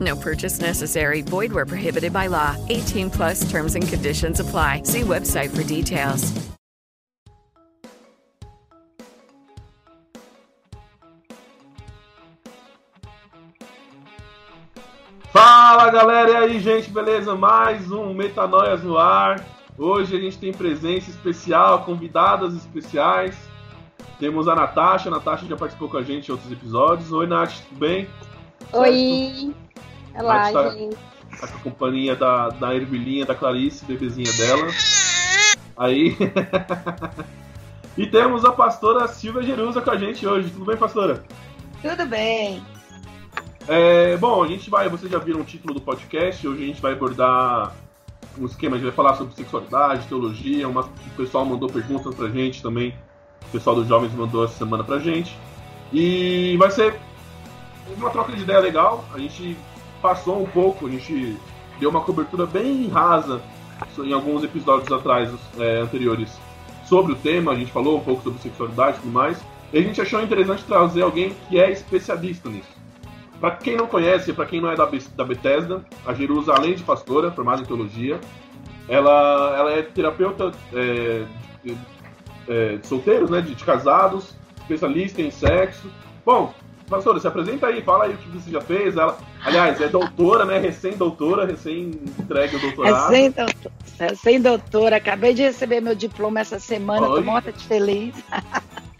No purchase necessary. Void where prohibited by law. 18 plus terms and conditions apply. See website for details. Fala galera, e aí gente, beleza? Mais um Metanoias no ar. Hoje a gente tem presença especial, convidadas especiais. Temos a Natasha, a Natasha já participou com a gente em outros episódios. Oi Nath, tudo bem? Oi! Olá, tá, gente. Tá com a companhia da, da Ervilinha, da Clarice, bebezinha dela. Aí. e temos a pastora Silvia Jerusa com a gente hoje. Tudo bem, pastora? Tudo bem. É, bom, a gente vai, vocês já viram o título do podcast, hoje a gente vai abordar um esquema, a gente vai falar sobre sexualidade, teologia, uma, o pessoal mandou perguntas pra gente também, o pessoal dos jovens mandou essa semana pra gente. E vai ser uma troca de ideia legal, a gente passou um pouco, a gente deu uma cobertura bem rasa em alguns episódios atrás, é, anteriores, sobre o tema, a gente falou um pouco sobre sexualidade e tudo mais, e a gente achou interessante trazer alguém que é especialista nisso. Para quem não conhece, para quem não é da, da Bethesda, a Jerusa, além de pastora, formada em teologia, ela, ela é terapeuta é, de, é, de solteiros, né, de, de, casados, especialista em sexo. Bom, pastora, se apresenta aí, fala aí o que você já fez. Ela, aliás, é doutora, né, recém-doutora, recém-entregue o doutorado. Recém-doutora, recém-doutora, acabei de receber meu diploma essa semana, Oi. tô morta de feliz.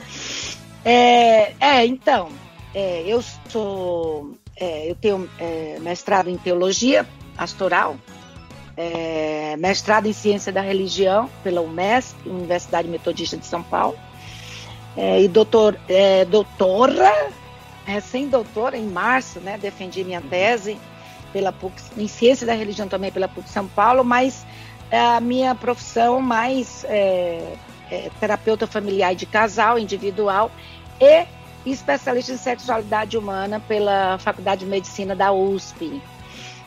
é, é, então, é, eu sou, é, eu tenho é, mestrado em teologia pastoral, é, mestrado em ciência da religião pela UMESP, Universidade Metodista de São Paulo, é, e doutor, doutora, recém-doutora em março, né, defendi minha tese pela PUC, em ciência da religião também pela PUC São Paulo, mas a minha profissão mais é, é, terapeuta familiar de casal, individual e especialista em sexualidade humana pela Faculdade de Medicina da USP.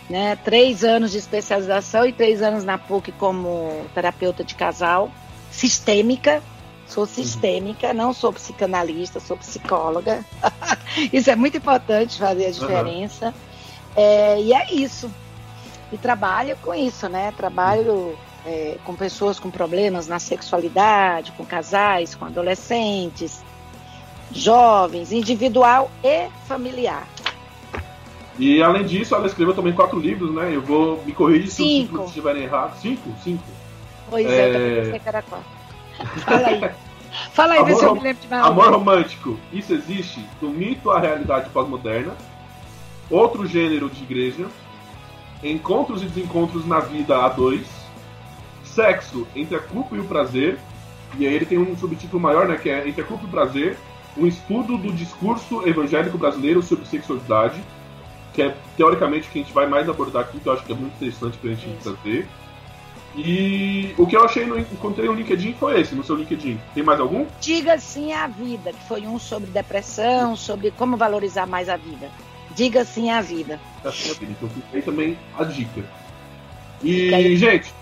Né? Três anos de especialização e três anos na PUC como terapeuta de casal, sistêmica. Sou sistêmica, não sou psicanalista, sou psicóloga. isso é muito importante fazer a diferença. Uhum. É, e é isso. E trabalho com isso, né? Trabalho é, com pessoas com problemas na sexualidade, com casais, com adolescentes, jovens, individual e familiar. E além disso, ela escreveu também quatro livros, né? Eu vou me corrigir se os títulos estiverem errados. Cinco? Cinco. Pois é, É. também pensei que era quatro. Fala aí. Fala aí, vê Amor se eu me lembro de mais Amor romântico, isso existe? Do mito à realidade pós-moderna. Outro gênero de igreja. Encontros e desencontros na vida a dois. Sexo entre a culpa e o prazer. E aí ele tem um subtítulo maior, né? Que é Entre a culpa e o prazer. Um estudo do discurso evangélico brasileiro sobre sexualidade. Que é teoricamente o que a gente vai mais abordar aqui, que eu acho que é muito interessante pra gente Isso. trazer. E o que eu achei, no, encontrei no LinkedIn foi esse, no seu LinkedIn. Tem mais algum? Diga sim à vida, que foi um sobre depressão, sobre como valorizar mais a vida. Diga sim à vida. assim a vida. Então aí também a dica. E, aí. gente,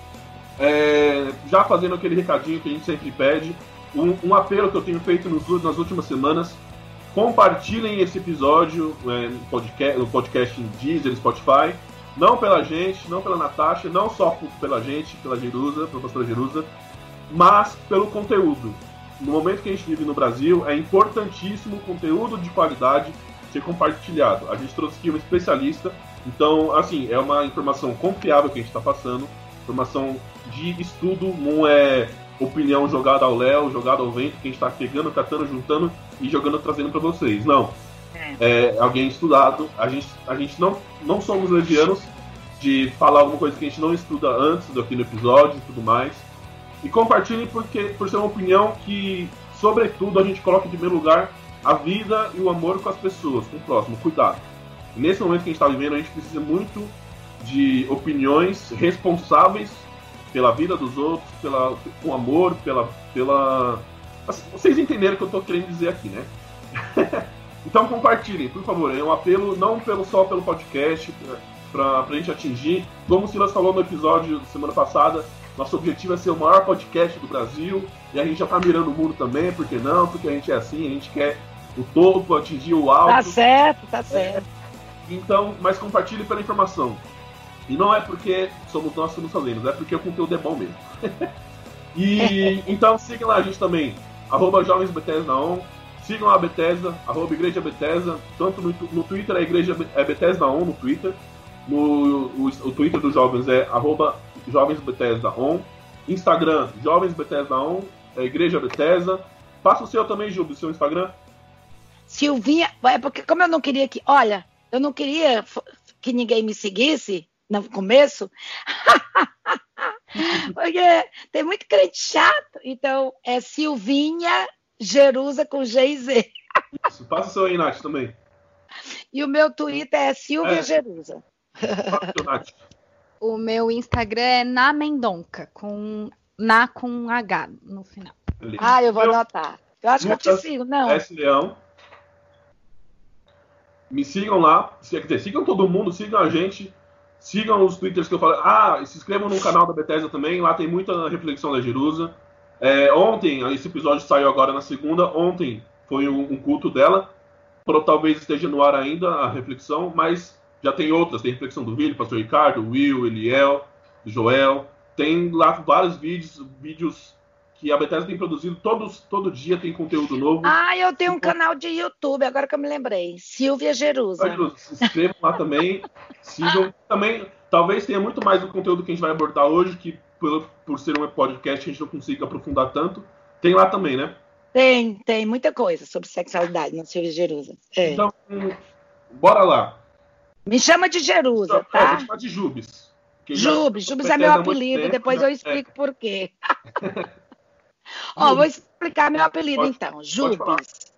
é, já fazendo aquele recadinho que a gente sempre pede, um, um apelo que eu tenho feito nos, nas últimas semanas, compartilhem esse episódio é, no, podcast, no podcast em Deezer, Spotify, não pela gente, não pela Natasha, não só pela gente, pela Jerusa, pastora Jerusa, mas pelo conteúdo. No momento que a gente vive no Brasil, é importantíssimo o conteúdo de qualidade ser compartilhado. A gente trouxe aqui um especialista, então, assim, é uma informação confiável que a gente está passando, informação de estudo, não é opinião jogada ao léu, jogada ao vento, que a gente está pegando, catando, juntando e jogando, trazendo para vocês. Não. É alguém estudado. A gente, a gente não, não somos levianos de falar alguma coisa que a gente não estuda antes daquele episódio e tudo mais. E compartilhem porque, por ser uma opinião que, sobretudo, a gente coloca em primeiro lugar a vida e o amor com as pessoas, com o próximo, cuidado. Nesse momento que a gente está vivendo, a gente precisa muito de opiniões responsáveis pela vida dos outros, pela, com amor, pela. pela... Assim, vocês entenderam o que eu estou querendo dizer aqui, né? então compartilhem, por favor. É um apelo não pelo, só pelo podcast, para a gente atingir. Como o Silas falou no episódio da semana passada, nosso objetivo é ser o maior podcast do Brasil. E a gente já está mirando o mundo também, por que não? Porque a gente é assim, a gente quer o topo, atingir o alto. Tá certo, tá certo. É. Então, mas compartilhe pela informação. E não é porque somos nós que nos fazemos, é porque o conteúdo é bom mesmo. e então sigam lá a gente também, arroba Jovens Bethesda On, sigam a Bethesda, arroba Igreja Bethesda, tanto no, no Twitter é Igreja é Bethesda On no Twitter, no o, o Twitter dos jovens é arroba Jovens Bethesda On, Instagram Jovens Bethesda On, é Igreja Bethesda. Passa o seu também, Júlio, o seu Instagram. Silvinha, é porque como eu não queria que, olha, eu não queria que ninguém me seguisse, no começo. Porque tem muito crente chato. Então, é Silvinha Jerusa com G e Z. Isso, passa o seu aí, Nath, também. E o meu Twitter é Silvia é. Jerusa. o meu Instagram é na Mendonca, com na com H no final. Beleza. Ah, eu vou meu... anotar. Eu acho Lucas que eu te sigo, não. S. Leão. Me sigam lá. Quer dizer, sigam todo mundo, sigam a gente. Sigam os twitters que eu falei. Ah, se inscrevam no canal da Bethesda também. Lá tem muita reflexão da Jerusa. É, ontem, esse episódio saiu agora na segunda. Ontem foi um, um culto dela. Pro, talvez esteja no ar ainda a reflexão, mas já tem outras. Tem reflexão do Vili, Pastor Ricardo, Will, Eliel, Joel. Tem lá vários vídeos, vídeos que a Bethesda tem produzido todos, todo dia tem conteúdo novo. Ah, eu tenho um canal de YouTube, agora que eu me lembrei. Silvia Jerusa. Se inscrevam lá também. Sigam. Também, talvez tenha muito mais do conteúdo que a gente vai abordar hoje, que por, por ser um podcast a gente não consiga aprofundar tanto. Tem lá também, né? Tem, tem muita coisa sobre sexualidade na Silvia Jerusa. É. Então, bora lá. Me chama de Jerusa, então, tá? É, vou chamar de Jubes. Jubes, Jubes é meu apelido, tempo, depois né? eu explico é. por quê. Ó, vou explicar meu apelido pode, então. Jubes.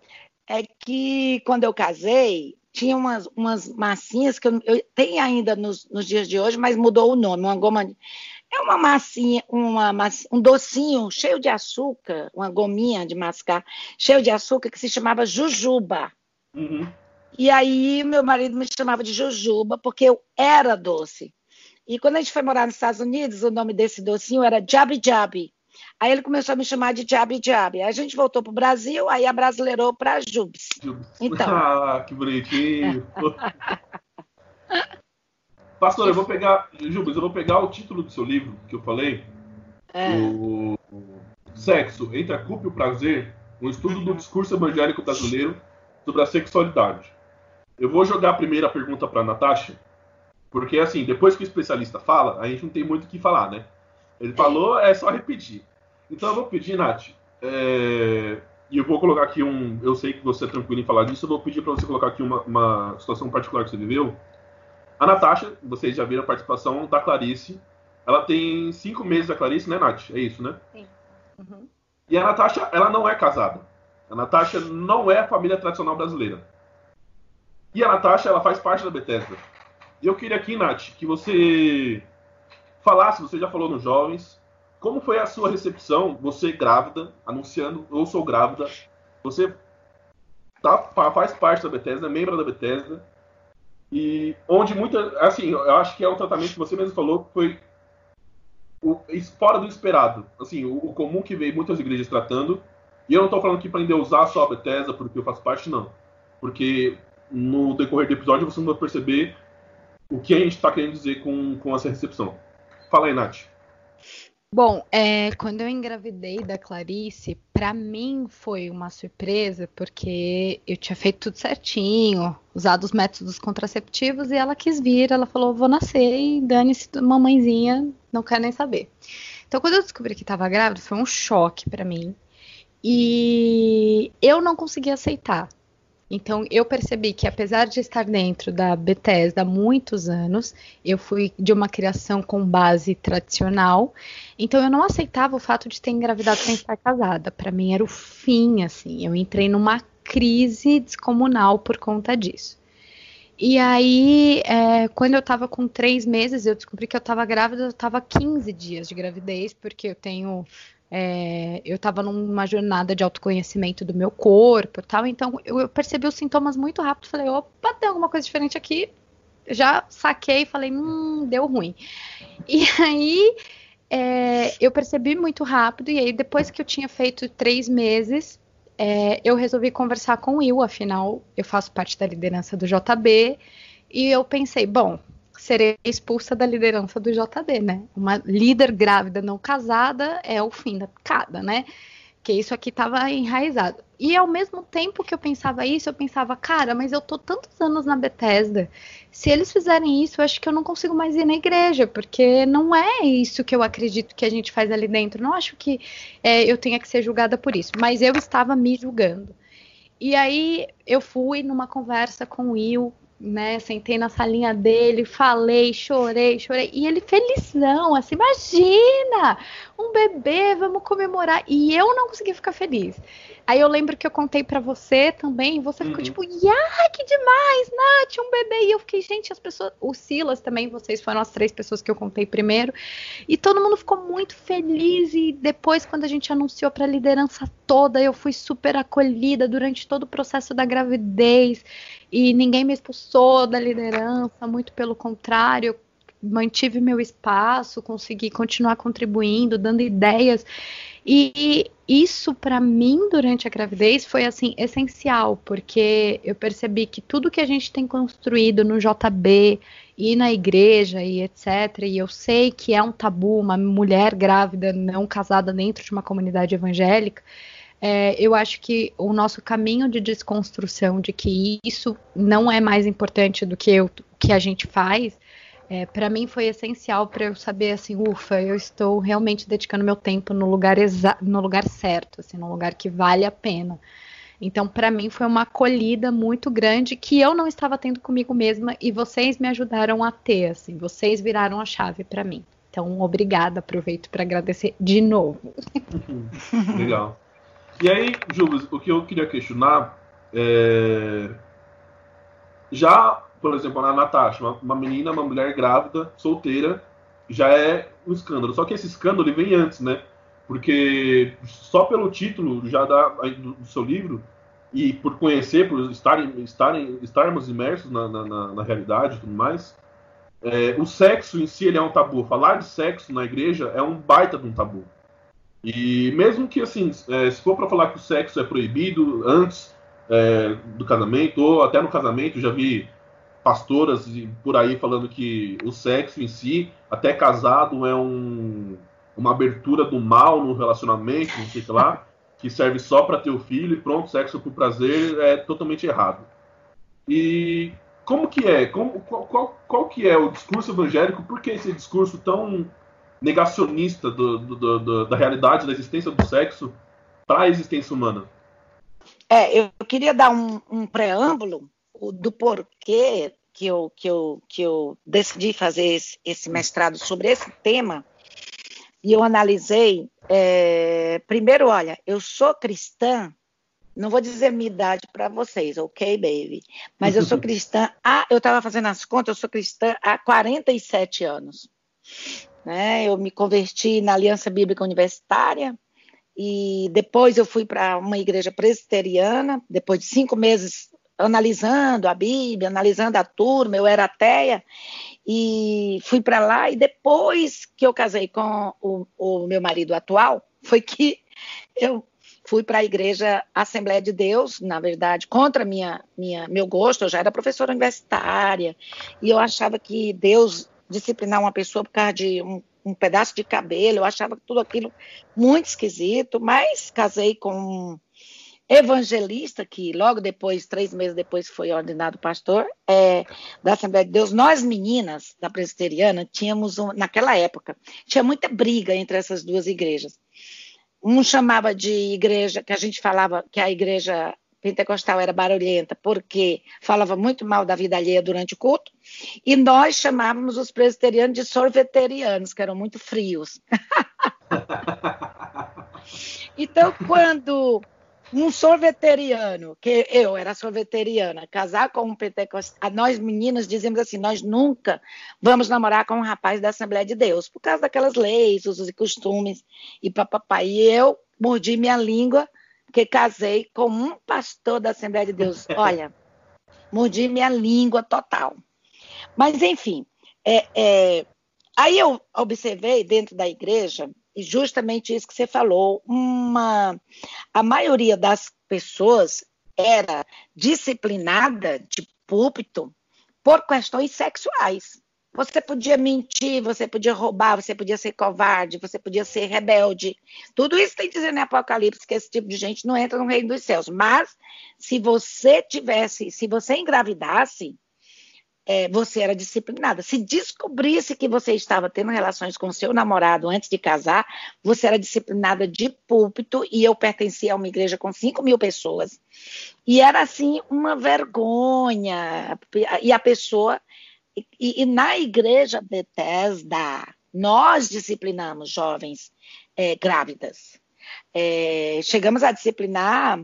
É que quando eu casei, tinha umas, umas massinhas que eu, eu tenho ainda nos, nos, dias de hoje, mas mudou o nome. Uma goma. É uma massinha, uma, um docinho cheio de açúcar, uma gominha de mascar, cheio de açúcar, que se chamava jujuba. Uhum. E aí meu marido me chamava de jujuba, porque eu era doce. E quando a gente foi morar nos Estados Unidos, o nome desse docinho era Jabi Jabi. Aí ele começou a me chamar de Diabi Diabi. Aí a gente voltou pro Brasil, aí abrasileirou para Jubes. Então. ah, que bonitinho. Pastor, eu vou pegar, Jubes, eu vou pegar o título do seu livro que eu falei. É. O Sexo entre a culpa e o prazer, um estudo do discurso evangélico brasileiro sobre a sexualidade. Eu vou jogar a primeira pergunta para Natasha, porque assim, depois que o especialista fala, a gente não tem muito o que falar, né? Ele falou, é só repetir. Então eu vou pedir, Nath, é... e eu vou colocar aqui um. Eu sei que você é tranquilo em falar disso, eu vou pedir para você colocar aqui uma, uma, situação particular que você viveu. A Natasha, vocês já viram a participação da Clarice. Ela tem cinco meses da Clarice, né, Nath? É isso, né? Sim. Uhum. E a Natasha, ela não é casada. A Natasha não é a família tradicional brasileira. E a Natasha, ela faz parte da Bethesda. E eu queria aqui, Nath, que você falasse, você já falou nos jovens, como foi a sua recepção, você grávida, anunciando, eu sou grávida, você tá, faz parte da Bethesda, membro da Bethesda, e onde muita, assim, eu acho que é um tratamento que você mesmo falou que foi o, fora do esperado, assim, o, o, comum que veio muitas igrejas tratando, e eu não estou falando aqui para usar só a Bethesda porque eu faço parte, não, porque no decorrer do episódio você não vai perceber o que a gente está querendo dizer com, com essa recepção. Fala aí, Nath. Bom, é, quando eu engravidei da Clarice, para mim foi uma surpresa, porque eu tinha feito tudo certinho, usado os métodos contraceptivos, e ela quis vir, ela falou, vou nascer, e dane-se, mamãezinha, não quero nem saber. Então, quando eu descobri que estava grávida, foi um choque para mim. E eu não consegui aceitar. Então, eu percebi que, apesar de estar dentro da Bethesda há muitos anos, eu fui de uma criação com base tradicional. Então, eu não aceitava o fato de ter engravidado sem estar casada. Para mim, era o fim, assim. Eu entrei numa crise descomunal por conta disso. E aí, é, quando eu tava com três meses, eu descobri que eu tava grávida, eu tava 15 dias de gravidez, porque eu tenho é, eu estava numa jornada de autoconhecimento do meu corpo tal, então eu, eu, percebi os sintomas muito rápido, falei, opa, tem alguma coisa diferente aqui, já saquei, falei, hum, deu ruim. E aí é, eu percebi muito rápido, e aí depois que eu tinha feito três meses, é, eu resolvi conversar com o Will, afinal eu faço parte da liderança do JB, e eu pensei, bom, serei expulsa da liderança do JD, né? Uma líder grávida não casada é o fim da picada, né? Que isso aqui estava enraizado. E ao mesmo tempo que eu pensava isso, eu pensava, cara, mas eu tô tantos anos na Bethesda. Se eles fizerem isso, eu acho que eu não consigo mais ir na igreja, porque não é isso que eu acredito que a gente faz ali dentro. Não acho que é, eu tenha que ser julgada por isso. Mas eu estava me julgando. E aí eu fui numa conversa com o Will, né? Sentei na salinha dele, falei, chorei, chorei. E ele felizão, assim, imagina! Um bebê, vamos comemorar. E eu não consegui ficar feliz. Aí eu lembro que eu contei para você também, você ficou uhum. tipo, yeah, que demais, Nath, um bebê. E eu fiquei, gente, as pessoas, o Silas também, vocês foram as três pessoas que eu contei primeiro. E todo mundo ficou muito feliz. E depois, quando a gente anunciou pra liderança toda, eu fui super acolhida durante todo o processo da gravidez e ninguém me expulsou da liderança, muito pelo contrário, mantive meu espaço, consegui continuar contribuindo, dando ideias. E isso para mim durante a gravidez foi assim essencial, porque eu percebi que tudo que a gente tem construído no JB e na igreja e etc, e eu sei que é um tabu uma mulher grávida não casada dentro de uma comunidade evangélica, é, eu acho que o nosso caminho de desconstrução de que isso não é mais importante do que o que a gente faz, é, para mim foi essencial para eu saber assim, ufa, eu estou realmente dedicando meu tempo no lugar no lugar certo, assim, no lugar que vale a pena. Então, para mim foi uma acolhida muito grande que eu não estava tendo comigo mesma e vocês me ajudaram a ter, assim, vocês viraram a chave para mim. Então, obrigada, aproveito para agradecer de novo. Legal. E aí, Júlio, o que eu queria questionar é. Já, por exemplo, a Natasha, uma, uma menina, uma mulher grávida, solteira, já é um escândalo. Só que esse escândalo vem antes, né? Porque só pelo título já dá, do, do seu livro, e por conhecer, por estarem, estarem, estarmos imersos na, na, na realidade e tudo mais, é, o sexo em si ele é um tabu. Falar de sexo na igreja é um baita de um tabu. E mesmo que, assim, é, se for para falar que o sexo é proibido antes é, do casamento, ou até no casamento, já vi pastoras por aí falando que o sexo em si, até casado, é um, uma abertura do mal no relacionamento, não sei lá, que serve só para ter o filho e pronto, sexo por prazer é totalmente errado. E como que é? Como, qual, qual, qual que é o discurso evangélico? Por que esse discurso tão negacionista do, do, do, da realidade da existência do sexo para a existência humana? É, eu queria dar um, um preâmbulo do porquê que eu, que eu, que eu decidi fazer esse, esse mestrado sobre esse tema. E eu analisei. É, primeiro, olha, eu sou cristã, não vou dizer minha idade para vocês, ok, baby? Mas eu sou cristã. Ah, eu estava fazendo as contas, eu sou cristã há 47 anos. Né? Eu me converti na Aliança Bíblica Universitária e depois eu fui para uma igreja presbiteriana, depois de cinco meses analisando a Bíblia, analisando a turma, eu era ateia, e fui para lá, e depois que eu casei com o, o meu marido atual, foi que eu fui para a igreja Assembleia de Deus, na verdade, contra minha, minha, meu gosto, eu já era professora universitária, e eu achava que Deus disciplinar uma pessoa por causa de um, um pedaço de cabelo, eu achava tudo aquilo muito esquisito, mas casei com evangelista, que logo depois, três meses depois, foi ordenado pastor é, da Assembleia de Deus. Nós, meninas da presbiteriana, tínhamos, um, naquela época, tinha muita briga entre essas duas igrejas. Um chamava de igreja, que a gente falava que a igreja pentecostal era barulhenta porque falava muito mal da vida alheia durante o culto, e nós chamávamos os presbiterianos de sorveterianos, que eram muito frios. então, quando um sorveteriano, que eu era sorveteriana, casar com um pentecostal, nós meninas dizemos assim, nós nunca vamos namorar com um rapaz da Assembleia de Deus, por causa daquelas leis, usos e costumes, e papapá. E eu mordi minha língua, porque casei com um pastor da Assembleia de Deus. Olha, mordi minha língua total. Mas, enfim, é, é, aí eu observei dentro da igreja e justamente isso que você falou, uma a maioria das pessoas era disciplinada de púlpito por questões sexuais. Você podia mentir, você podia roubar, você podia ser covarde, você podia ser rebelde. Tudo isso tem dizendo em Apocalipse que esse tipo de gente não entra no reino dos céus. Mas se você tivesse, se você engravidasse, é, você era disciplinada. Se descobrisse que você estava tendo relações com seu namorado antes de casar, você era disciplinada de púlpito e eu pertencia a uma igreja com 5 mil pessoas. E era assim uma vergonha. E a pessoa. E, e na igreja Bethesda, nós disciplinamos jovens é, grávidas. É, chegamos a disciplinar,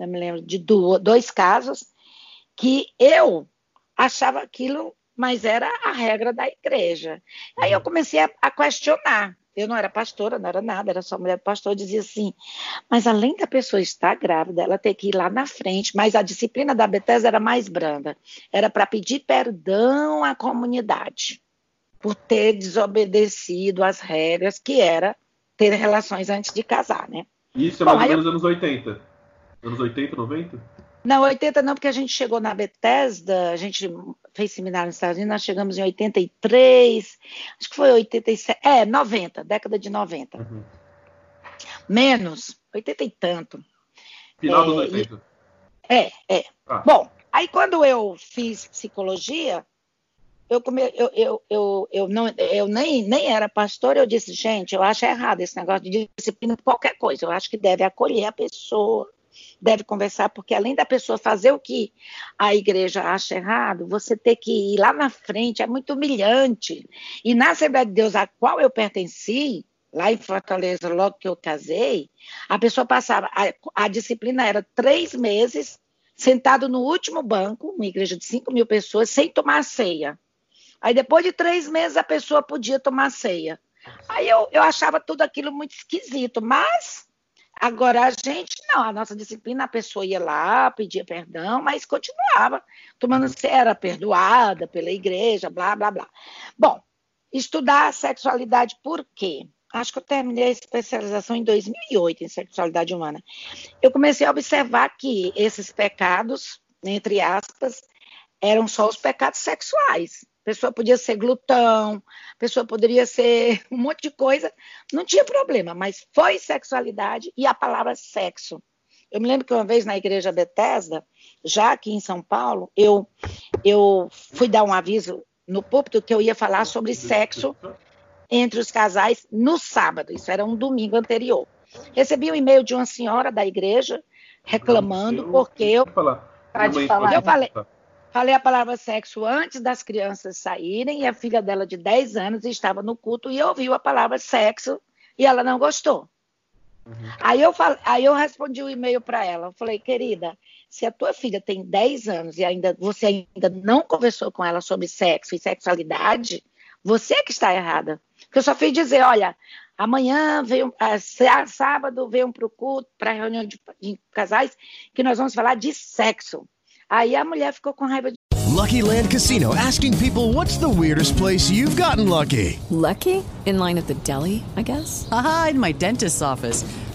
eu me lembro de dois casos, que eu achava aquilo, mas era a regra da igreja. Aí eu uhum. comecei a, a questionar. Eu não era pastora, não era nada, era só mulher pastor. Dizia assim, mas além da pessoa estar grávida, ela tem que ir lá na frente. Mas a disciplina da Bethesda era mais branda. Era para pedir perdão à comunidade por ter desobedecido às regras que era ter relações antes de casar, né? Isso é mais Bom, ou menos eu... anos 80. Anos 80, 90? Não, 80 não, porque a gente chegou na Bethesda, a gente fez seminário nos Estados Unidos, nós chegamos em 83, acho que foi 87, é, 90, década de 90. Uhum. Menos, 80 e tanto. Final é, dos 80. É, é. Ah. Bom, aí quando eu fiz psicologia, eu, come, eu, eu, eu, eu, não, eu nem, nem era pastor, eu disse, gente, eu acho errado esse negócio de disciplina qualquer coisa, eu acho que deve acolher a pessoa, deve conversar, porque além da pessoa fazer o que a igreja acha errado, você ter que ir lá na frente é muito humilhante. E na Assembleia de Deus, a qual eu pertenci, lá em Fortaleza, logo que eu casei, a pessoa passava, a, a disciplina era três meses, sentado no último banco, uma igreja de 5 mil pessoas, sem tomar ceia. Aí depois de três meses a pessoa podia tomar ceia. Aí eu, eu achava tudo aquilo muito esquisito, mas Agora, a gente não, a nossa disciplina, a pessoa ia lá, pedia perdão, mas continuava tomando, era perdoada pela igreja, blá, blá, blá. Bom, estudar a sexualidade por quê? Acho que eu terminei a especialização em 2008 em sexualidade humana. Eu comecei a observar que esses pecados, entre aspas, eram só os pecados sexuais. A pessoa podia ser glutão, a pessoa poderia ser um monte de coisa, não tinha problema, mas foi sexualidade e a palavra sexo. Eu me lembro que uma vez na igreja Bethesda, já aqui em São Paulo, eu, eu fui dar um aviso no púlpito que eu ia falar sobre sexo entre os casais no sábado, isso era um domingo anterior. Recebi um e-mail de uma senhora da igreja reclamando porque eu. Pode falar. Eu falei, Falei a palavra sexo antes das crianças saírem e a filha dela de 10 anos estava no culto e ouviu a palavra sexo e ela não gostou. Uhum. Aí, eu falei, aí eu respondi o um e-mail para ela. Eu falei, querida, se a tua filha tem 10 anos e ainda você ainda não conversou com ela sobre sexo e sexualidade, você é que está errada. Porque eu só fiz dizer, olha, amanhã vem sábado venham para o culto, para a reunião de, de casais, que nós vamos falar de sexo. Aí a mulher ficou com raiva de Lucky Land Casino asking people what's the weirdest place you've gotten lucky? Lucky? In line at the deli, I guess? Aha, in my dentist's office.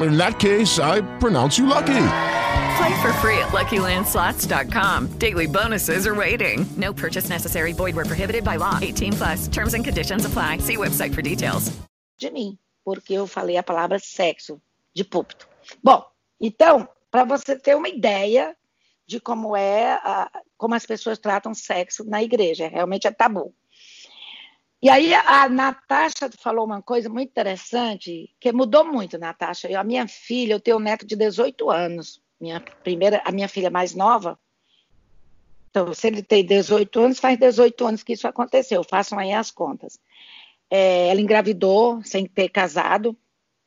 In that case, I pronounce you lucky. Play for free at LuckyLandSlots.com. Daily bonuses are waiting. No purchase necessary. Void where prohibited by law. 18 plus. Terms and conditions apply. See website for details. De mim, porque eu falei a palavra sexo de púlpito. Bom, então, para você ter uma ideia de como é, a, como as pessoas tratam sexo na igreja, realmente é tabu. E aí a Natasha falou uma coisa muito interessante, que mudou muito, Natasha. Eu, a minha filha, eu tenho um neto de 18 anos, minha primeira, a minha filha mais nova. Então, se ele tem 18 anos, faz 18 anos que isso aconteceu. Façam aí as contas. É, ela engravidou sem ter casado.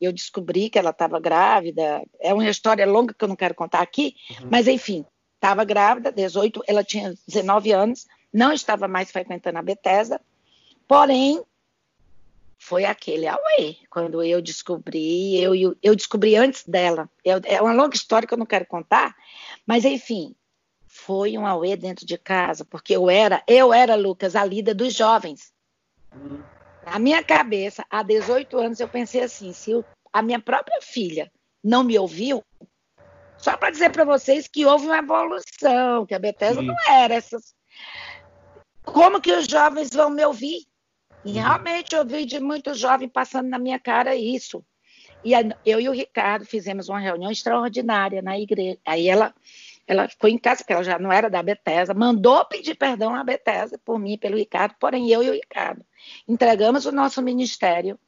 Eu descobri que ela estava grávida. É uma história longa que eu não quero contar aqui, uhum. mas enfim, estava grávida, 18, ela tinha 19 anos, não estava mais frequentando a Bethesda Porém, foi aquele away. Quando eu descobri, eu, eu, eu descobri antes dela. Eu, é uma longa história que eu não quero contar, mas enfim, foi um away dentro de casa, porque eu era, eu era, Lucas, a líder dos jovens. Na minha cabeça, há 18 anos, eu pensei assim: se eu, a minha própria filha não me ouviu, só para dizer para vocês que houve uma evolução, que a Bethesda Sim. não era essas. Como que os jovens vão me ouvir? E realmente eu vi de muitos jovens passando na minha cara isso. E eu e o Ricardo fizemos uma reunião extraordinária na igreja. Aí ela, ela ficou em casa, porque ela já não era da Bethesda, mandou pedir perdão à Bethesda por mim e pelo Ricardo, porém eu e o Ricardo entregamos o nosso ministério,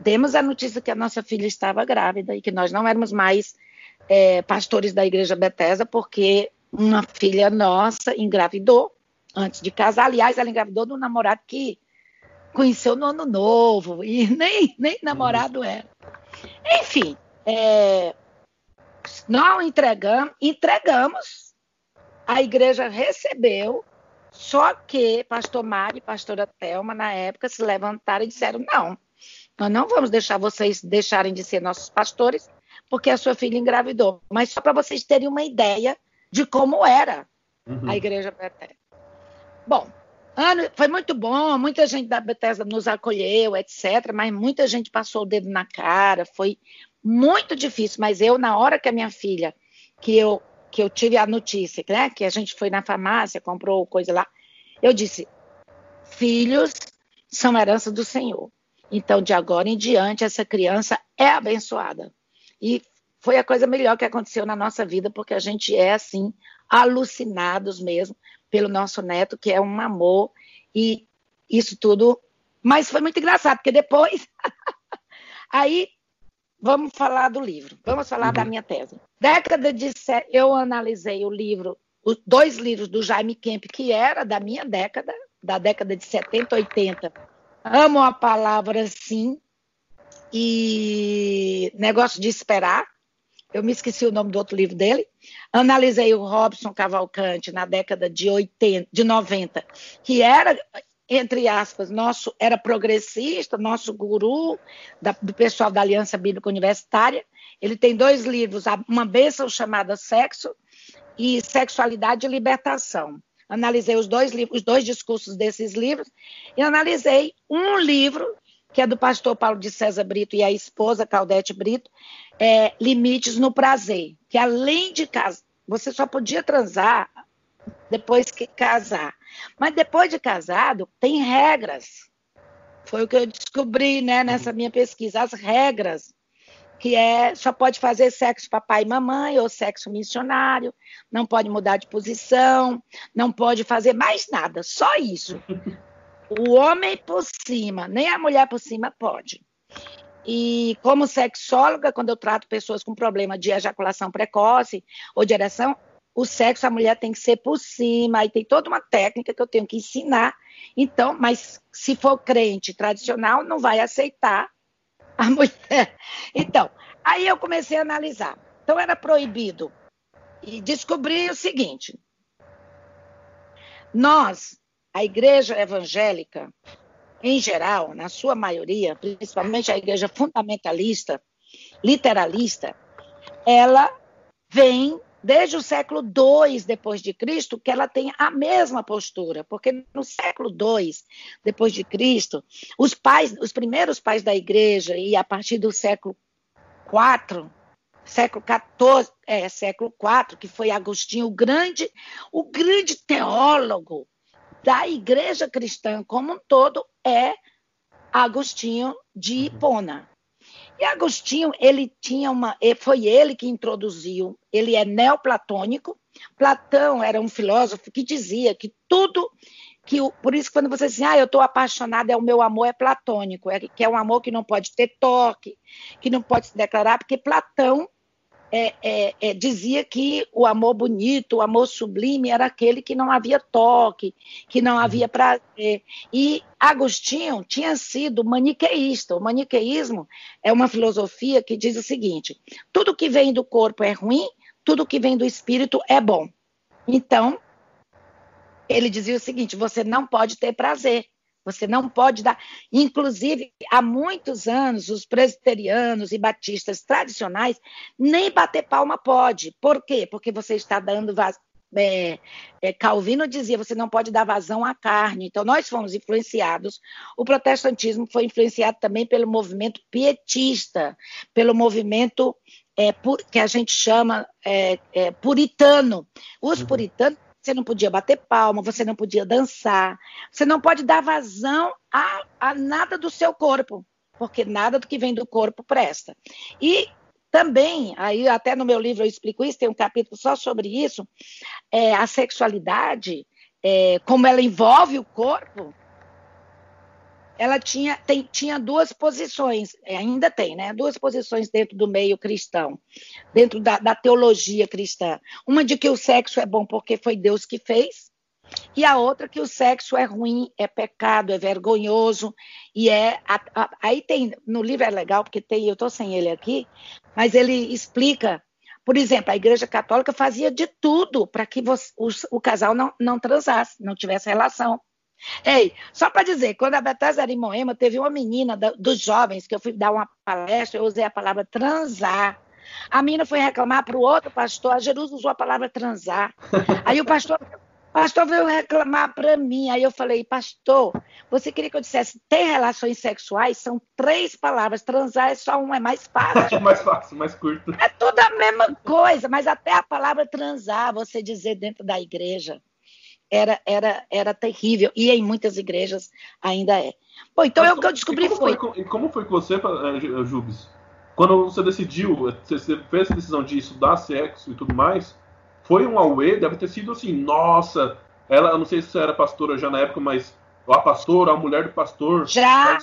demos a notícia que a nossa filha estava grávida e que nós não éramos mais é, pastores da igreja Bethesda, porque uma filha nossa engravidou antes de casar. Aliás, ela engravidou de um namorado que conheceu no ano novo e nem, nem namorado era. Enfim, é, não entregamos, entregamos, a igreja recebeu, só que pastor Mário e pastora Thelma, na época, se levantaram e disseram: não, nós não vamos deixar vocês deixarem de ser nossos pastores, porque a sua filha engravidou. Mas só para vocês terem uma ideia de como era uhum. a igreja Bethesda. Bom, Ano, foi muito bom, muita gente da Bethesda nos acolheu, etc. Mas muita gente passou o dedo na cara, foi muito difícil. Mas eu, na hora que a minha filha, que eu, que eu tive a notícia, né, que a gente foi na farmácia, comprou coisa lá, eu disse: filhos são herança do Senhor. Então, de agora em diante, essa criança é abençoada. E foi a coisa melhor que aconteceu na nossa vida, porque a gente é assim, alucinados mesmo pelo nosso neto, que é um amor, e isso tudo. Mas foi muito engraçado, porque depois. aí, vamos falar do livro, vamos falar uhum. da minha tese. Década de. Eu analisei o livro, os dois livros do Jaime Kemp, que era da minha década, da década de 70, 80. Amo a palavra sim. E negócio de esperar, eu me esqueci o nome do outro livro dele. Analisei o Robson Cavalcante na década de 80, de 90, que era entre aspas, nosso era progressista, nosso guru da, do pessoal da Aliança Bíblica Universitária. Ele tem dois livros, uma bênção chamada Sexo e Sexualidade e Libertação. Analisei os dois livros, os dois discursos desses livros e analisei um livro que é do pastor Paulo de César Brito e a esposa Claudete Brito, é, Limites no Prazer, que além de casar, você só podia transar depois que casar. Mas depois de casado, tem regras. Foi o que eu descobri né, nessa minha pesquisa, as regras que é só pode fazer sexo papai e mamãe ou sexo missionário, não pode mudar de posição, não pode fazer mais nada, só isso. o homem por cima, nem a mulher por cima pode. E como sexóloga, quando eu trato pessoas com problema de ejaculação precoce ou de ereção, o sexo a mulher tem que ser por cima, aí tem toda uma técnica que eu tenho que ensinar. Então, mas se for crente tradicional, não vai aceitar a mulher. Então, aí eu comecei a analisar. Então era proibido. E descobri o seguinte: nós, a igreja evangélica, em geral, na sua maioria, principalmente a igreja fundamentalista, literalista, ela vem desde o século II depois de Cristo que ela tem a mesma postura, porque no século II depois de Cristo, os pais, os primeiros pais da igreja e a partir do século IV, século XIV, é, século IV, que foi Agostinho o grande, o grande teólogo da igreja cristã como um todo é Agostinho de Hipona. E Agostinho, ele tinha uma, foi ele que introduziu, ele é neoplatônico. Platão era um filósofo que dizia que tudo que por isso quando você diz assim, ah, eu estou apaixonada, é o meu amor é platônico, é que é um amor que não pode ter toque, que não pode se declarar, porque Platão é, é, é, dizia que o amor bonito, o amor sublime era aquele que não havia toque, que não havia prazer. E Agostinho tinha sido maniqueísta. O maniqueísmo é uma filosofia que diz o seguinte: tudo que vem do corpo é ruim, tudo que vem do espírito é bom. Então, ele dizia o seguinte: você não pode ter prazer. Você não pode dar. Inclusive, há muitos anos, os presbiterianos e batistas tradicionais nem bater palma pode. Por quê? Porque você está dando vaz... É, é, Calvino dizia você não pode dar vazão à carne. Então, nós fomos influenciados. O protestantismo foi influenciado também pelo movimento pietista, pelo movimento é, que a gente chama é, é, puritano. Os uhum. puritanos você não podia bater palma, você não podia dançar, você não pode dar vazão a, a nada do seu corpo, porque nada do que vem do corpo presta. E também, aí até no meu livro eu explico isso, tem um capítulo só sobre isso, é, a sexualidade, é, como ela envolve o corpo, ela tinha, tem, tinha duas posições, é, ainda tem, né? Duas posições dentro do meio cristão, dentro da, da, teologia cristã. Uma de que o sexo é bom porque foi Deus que fez, e a outra que o sexo é ruim, é pecado, é vergonhoso, e é. A, a, aí tem, no livro é legal, porque tem, eu estou sem ele aqui, mas ele explica. Por exemplo, a Igreja Católica fazia de tudo para que você, o, o casal não, não transasse, não tivesse relação. Ei, só para dizer, quando a Bethesda era em Moema, teve uma menina da, dos jovens que eu fui dar uma palestra, eu usei a palavra transar. A menina foi reclamar para o outro pastor, a Jerusalém usou a palavra transar. Aí o pastor, pastor veio reclamar para mim. Aí eu falei, pastor, você queria que eu dissesse ter relações sexuais? São três palavras, transar é só uma, é mais fácil. É mais fácil, mais curto. É tudo a mesma coisa, mas até a palavra transar, você dizer dentro da igreja era, era, era terrível, e em muitas igrejas ainda é. Bom, então é o que eu descobri e foi. foi. E como foi que você, eh, Jubes, quando você decidiu, você fez essa decisão de estudar sexo e tudo mais, foi um auê, deve ter sido assim, nossa, ela, eu não sei se você era pastora já na época, mas a pastora, a mulher do pastor. Já.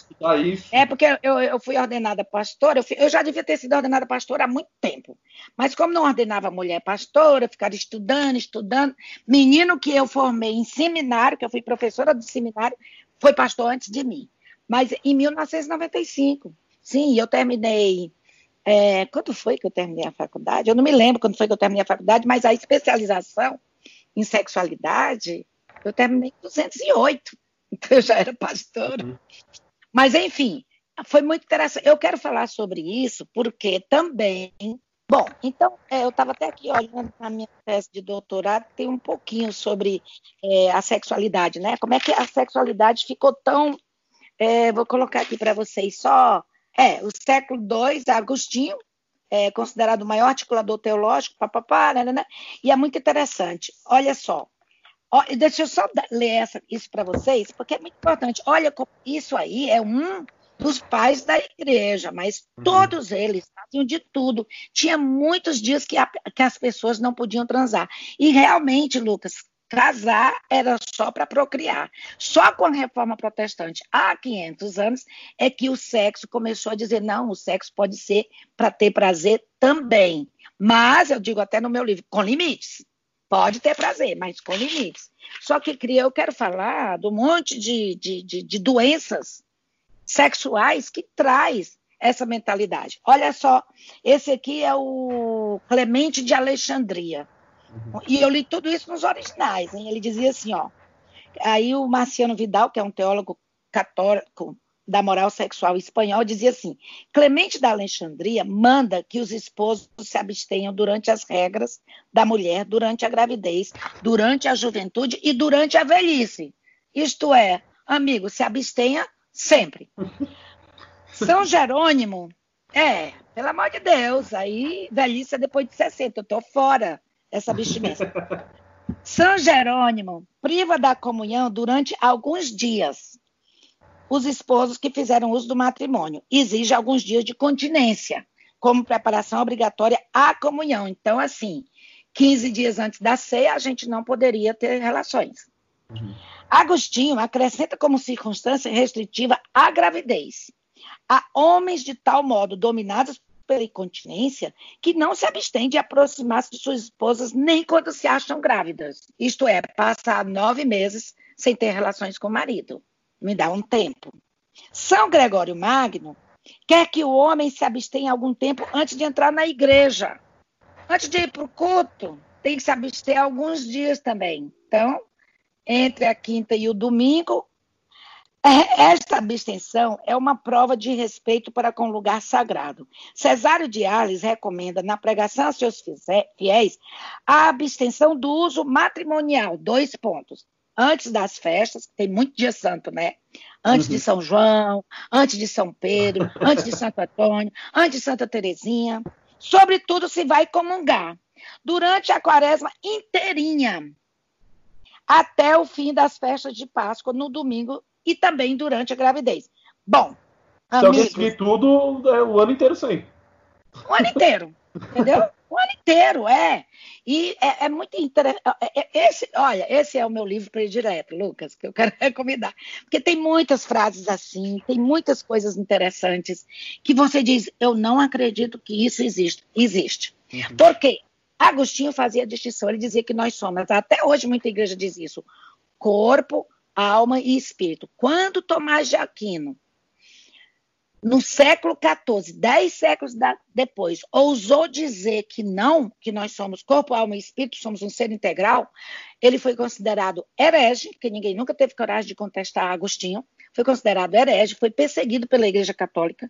É porque eu, eu fui ordenada pastora, eu, fui, eu, já devia ter sido ordenada pastora há muito tempo. Mas como não ordenava mulher pastora, ficar estudando, estudando. Menino que eu formei em seminário, que eu fui professora do seminário, foi pastor antes de mim. Mas em 1995. Sim, eu terminei. É, quando foi que eu terminei a faculdade? Eu não me lembro quando foi que eu terminei a faculdade, mas a especialização em sexualidade eu terminei em 208. Então eu já era pastora. Uhum. Mas, enfim, foi muito interessante. Eu quero falar sobre isso porque também. Bom, então, é, eu estava até aqui olhando na minha tese de doutorado, tem um pouquinho sobre é, a sexualidade, né? Como é que a sexualidade ficou tão. É, vou colocar aqui para vocês só. É, o século II, Agostinho, é considerado o maior articulador teológico, papapá, né, né, né, e é muito interessante. Olha só, deixa eu só ler essa, isso para vocês, porque é muito importante. Olha, isso aí é um dos pais da igreja, mas uhum. todos eles faziam de tudo. Tinha muitos dias que, a, que as pessoas não podiam transar. E realmente, Lucas, casar era só para procriar. Só com a reforma protestante, há 500 anos, é que o sexo começou a dizer: não, o sexo pode ser para ter prazer também. Mas, eu digo até no meu livro, com limites. Pode ter prazer, mas com limites. Só que eu quero falar do monte de, de, de, de doenças sexuais que traz essa mentalidade. Olha só, esse aqui é o Clemente de Alexandria. Uhum. E eu li tudo isso nos originais. Hein? Ele dizia assim, ó. Aí o Marciano Vidal, que é um teólogo católico da moral sexual espanhol, dizia assim: Clemente da Alexandria manda que os esposos se abstenham durante as regras da mulher, durante a gravidez, durante a juventude e durante a velhice. Isto é, amigo, se abstenha sempre. São Jerônimo, é, pelo amor de Deus, aí velhice é depois de 60, eu tô fora essa vestimenta. São Jerônimo priva da comunhão durante alguns dias os esposos que fizeram uso do matrimônio. Exige alguns dias de continência, como preparação obrigatória à comunhão. Então, assim, 15 dias antes da ceia, a gente não poderia ter relações. Uhum. Agostinho acrescenta como circunstância restritiva a gravidez. Há homens de tal modo dominados pela incontinência que não se abstêm de aproximar-se de suas esposas nem quando se acham grávidas. Isto é, passar nove meses sem ter relações com o marido. Me dá um tempo. São Gregório Magno quer que o homem se abstenha algum tempo antes de entrar na igreja. Antes de ir para o culto, tem que se abster alguns dias também. Então, entre a quinta e o domingo, é, esta abstenção é uma prova de respeito para com o lugar sagrado. Cesário de Ales recomenda na pregação a seus fiéis a abstenção do uso matrimonial, dois pontos. Antes das festas, tem muito dia santo, né? Antes uhum. de São João, antes de São Pedro, antes de Santo Antônio, antes de Santa Terezinha. Sobretudo se vai comungar. Durante a quaresma inteirinha, até o fim das festas de Páscoa, no domingo e também durante a gravidez. Bom, então, amigos... Então, tudo é, o ano inteiro sem. O ano inteiro, entendeu? O ano inteiro, é. E é, é muito interessante. É, é, esse, olha, esse é o meu livro predileto, Lucas, que eu quero recomendar. Porque tem muitas frases assim, tem muitas coisas interessantes que você diz, eu não acredito que isso existe. Existe. Uhum. Por quê? Agostinho fazia distinção, ele dizia que nós somos, até hoje muita igreja diz isso, corpo, alma e espírito. Quando Tomás de Aquino, no século XIV, dez séculos da, depois, ousou dizer que não, que nós somos corpo, alma e espírito, somos um ser integral, ele foi considerado herege, porque ninguém nunca teve coragem de contestar Agostinho, foi considerado herege, foi perseguido pela Igreja Católica,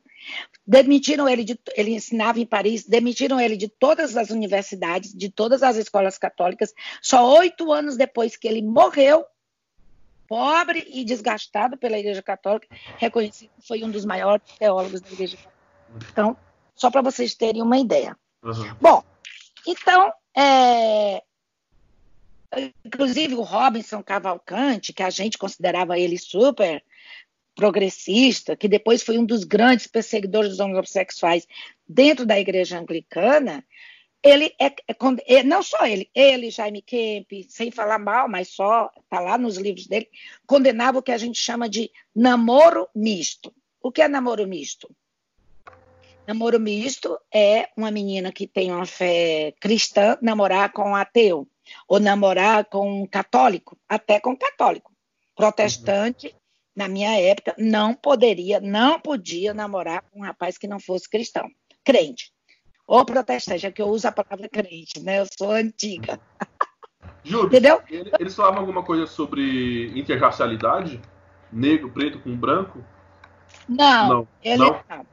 demitiram ele, de, ele ensinava em Paris, demitiram ele de todas as universidades, de todas as escolas católicas, só oito anos depois que ele morreu, pobre e desgastado pela Igreja Católica, reconhecido que foi um dos maiores teólogos da Igreja Católica. Então, só para vocês terem uma ideia. Uhum. Bom, então, é... inclusive o Robinson Cavalcante, que a gente considerava ele super progressista, que depois foi um dos grandes perseguidores dos homossexuais dentro da igreja anglicana, ele é, é, é, não só ele, ele, Jaime Kemp, sem falar mal, mas só está lá nos livros dele, condenava o que a gente chama de namoro misto. O que é namoro misto? Namoro misto é uma menina que tem uma fé cristã namorar com um ateu, ou namorar com um católico, até com um católico. Protestante, uhum. na minha época, não poderia, não podia namorar com um rapaz que não fosse cristão, crente ou protestante, é que eu uso a palavra crente, né? Eu sou antiga. Júlio, Entendeu? Eles falavam alguma coisa sobre interracialidade? Negro, preto com branco? Não, não. Ele, não? não.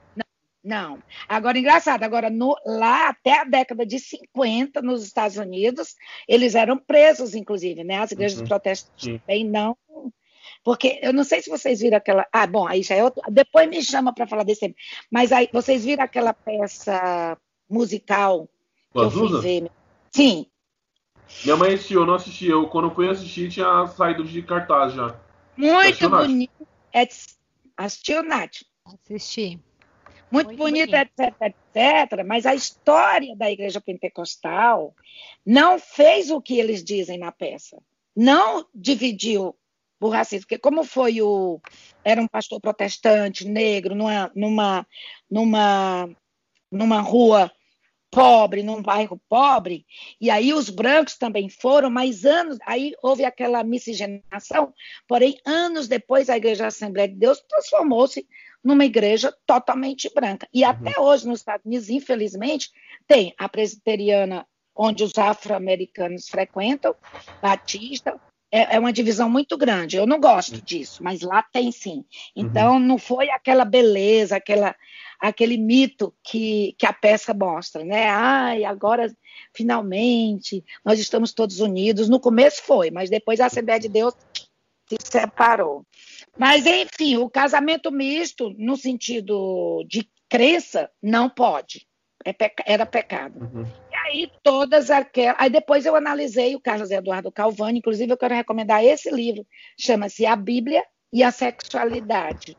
Não. Agora, engraçado, agora no, lá até a década de 50, nos Estados Unidos, eles eram presos, inclusive, né? As igrejas uhum. protestantes também não. Porque eu não sei se vocês viram aquela. Ah, bom, aí já é outro. Depois me chama para falar desse. Mas aí vocês viram aquela peça musical. O Azusa? Sim. Minha mãe assistiu, eu não assisti. Eu, quando fui assistir, tinha saído de cartaz já. Muito bonito. É, assistiu, Nath? Assisti. Muito, Muito bonito, bonito, etc, etc. Mas a história da igreja pentecostal não fez o que eles dizem na peça. não dividiu por racismo, porque como foi o era um pastor protestante negro numa numa numa numa rua pobre, num bairro pobre, e aí os brancos também foram, mas anos, aí houve aquela miscigenação, porém, anos depois, a Igreja Assembleia de Deus transformou-se numa igreja totalmente branca. E uhum. até hoje, nos Estados Unidos, infelizmente, tem a presbiteriana, onde os afro-americanos frequentam, batista, é, é, uma divisão muito grande. Eu não gosto uhum. disso, mas lá tem sim. Então, uhum. não foi aquela beleza, aquela aquele mito que, que a peça mostra, né? Ai, agora finalmente nós estamos todos unidos. No começo foi, mas depois a Assembleia de Deus se separou. Mas, enfim, o casamento misto, no sentido de crença, não pode. É peca... Era pecado. Uhum. Aí, todas aquelas. Aí, depois eu analisei o Carlos Eduardo Calvani, inclusive, eu quero recomendar esse livro, chama-se A Bíblia e a Sexualidade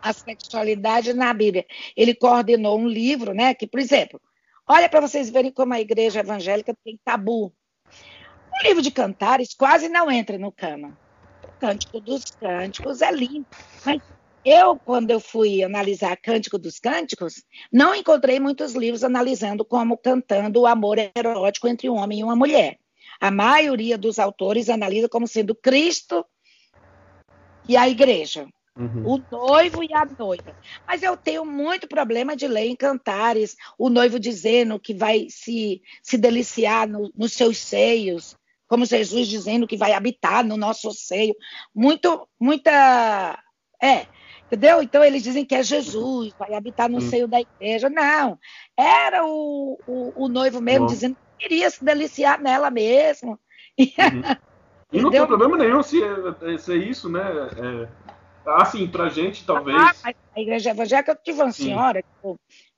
a sexualidade na Bíblia. Ele coordenou um livro, né? Que, por exemplo, olha para vocês verem como a igreja evangélica tem tabu. O livro de Cantares quase não entra no cano. O Cântico dos Cânticos é limpo. Mas eu, quando eu fui analisar Cântico dos Cânticos, não encontrei muitos livros analisando como cantando o amor erótico entre um homem e uma mulher. A maioria dos autores analisa como sendo Cristo e a igreja. Uhum. O noivo e a noiva. Mas eu tenho muito problema de ler em cantares o noivo dizendo que vai se, se deliciar no, nos seus seios, como Jesus dizendo que vai habitar no nosso seio. Muito, muita. É, entendeu? Então eles dizem que é Jesus, vai habitar no uhum. seio da igreja. Não, era o, o, o noivo mesmo Bom. dizendo que queria se deliciar nela mesmo. Uhum. E não tem problema nenhum se é, se é isso, né? É Assim, pra gente, talvez. Ah, a igreja evangélica, eu tive uma Sim. senhora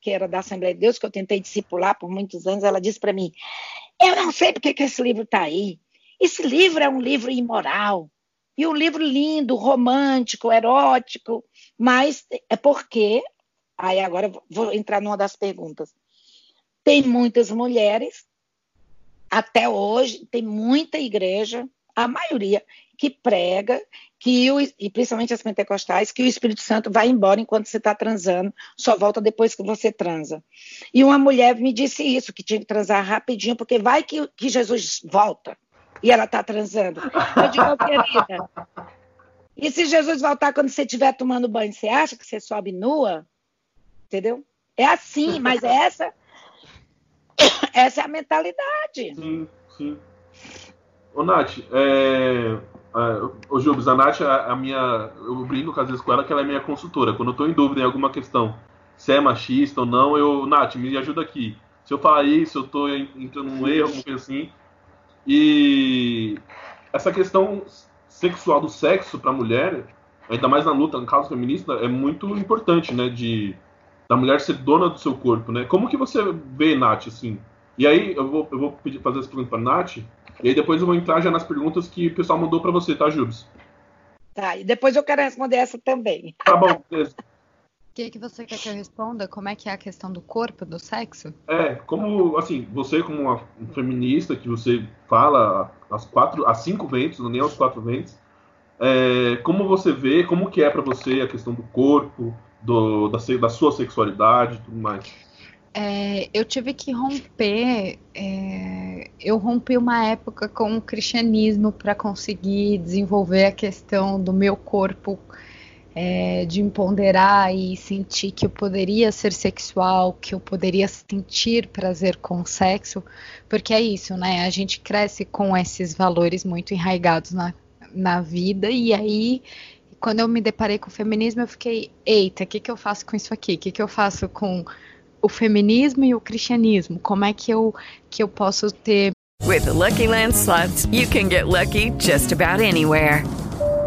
que era da Assembleia de Deus, que eu tentei discipular por muitos anos, ela disse para mim: Eu não sei porque que esse livro está aí. Esse livro é um livro imoral. E um livro lindo, romântico, erótico, mas é porque. Aí agora vou entrar numa das perguntas. Tem muitas mulheres, até hoje, tem muita igreja, a maioria, que prega que o, e principalmente as pentecostais, que o Espírito Santo vai embora enquanto você está transando, só volta depois que você transa. E uma mulher me disse isso, que tinha que transar rapidinho, porque vai que, que Jesus volta e ela está transando. Eu digo, querida, e se Jesus voltar quando você estiver tomando banho, você acha que você sobe nua? Entendeu? É assim, mas é essa, essa é a mentalidade. Sim, sim. Ô, Nath, é, o Jubes, a Nath, a, a, minha. Eu brinco às vezes com ela que ela é minha consultora. Quando eu tô em dúvida em alguma questão, se é machista ou não, eu. Nath, me ajuda aqui. Se eu falar isso, eu tô entrando num erro, alguma coisa assim. E essa questão sexual do sexo para a mulher, ainda mais na luta, no caso feminista, é muito importante, né? De da mulher ser dona do seu corpo, né? Como que você vê, Nath, assim? E aí, eu vou, eu vou pedir, fazer essa pergunta para Nath. E aí depois eu vou entrar já nas perguntas que o pessoal mandou para você, tá, Jubes? Tá, e depois eu quero responder essa também. Tá bom, beleza. O que, que você quer que eu responda? Como é que é a questão do corpo, do sexo? É, como, assim, você como uma feminista, que você fala às quatro, às cinco ventos, não nem aos quatro ventos, é, como você vê, como que é para você a questão do corpo, do, da, da sua sexualidade e tudo mais? É, eu tive que romper. É, eu rompi uma época com o cristianismo para conseguir desenvolver a questão do meu corpo, é, de empoderar e sentir que eu poderia ser sexual, que eu poderia sentir prazer com o sexo, porque é isso, né? A gente cresce com esses valores muito enraigados na, na vida, e aí quando eu me deparei com o feminismo, eu fiquei, eita, o que, que eu faço com isso aqui? O que, que eu faço com o feminismo e o cristianismo. Como é que eu que eu posso ter With the Lucky Land slots, you can get lucky just about anywhere.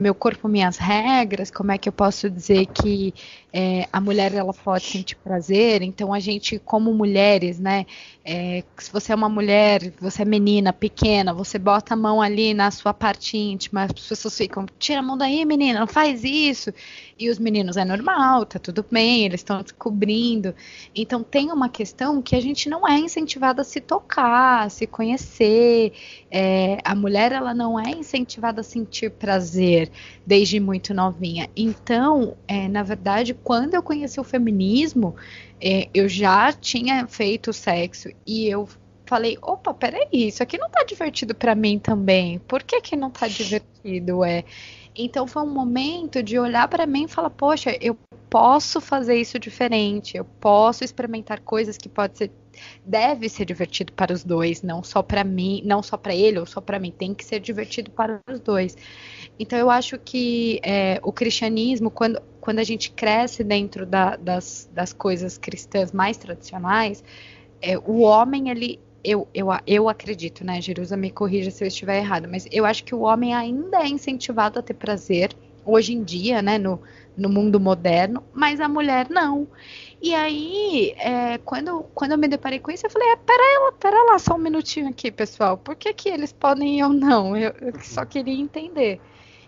Meu corpo, minhas regras, como é que eu posso dizer que é, a mulher ela pode sentir prazer? Então a gente, como mulheres, né? É, se você é uma mulher, você é menina, pequena, você bota a mão ali na sua parte íntima, as pessoas ficam, tira a mão daí, menina, não faz isso. E os meninos é normal, tá tudo bem, eles estão descobrindo. Então tem uma questão que a gente não é incentivada a se tocar, a se conhecer. É, a mulher ela não é incentivada a sentir prazer desde muito novinha. Então, é, na verdade, quando eu conheci o feminismo, eu já tinha feito sexo e eu falei, opa, peraí, isso aqui não tá divertido para mim também. Por que que não tá divertido? É, então foi um momento de olhar para mim e falar, poxa, eu posso fazer isso diferente, eu posso experimentar coisas que pode ser deve ser divertido para os dois, não só para mim, não só para ele ou só para mim, tem que ser divertido para os dois. Então eu acho que é, o cristianismo, quando, quando a gente cresce dentro da, das, das coisas cristãs mais tradicionais, é, o homem ele eu, eu, eu acredito, né? Jerusa me corrija se eu estiver errado, mas eu acho que o homem ainda é incentivado a ter prazer hoje em dia, né? No, no mundo moderno, mas a mulher não. E aí, é, quando, quando eu me deparei com isso, eu falei: é, pera, lá, pera lá só um minutinho aqui, pessoal. Por que, que eles podem e eu não? Eu, eu só queria entender.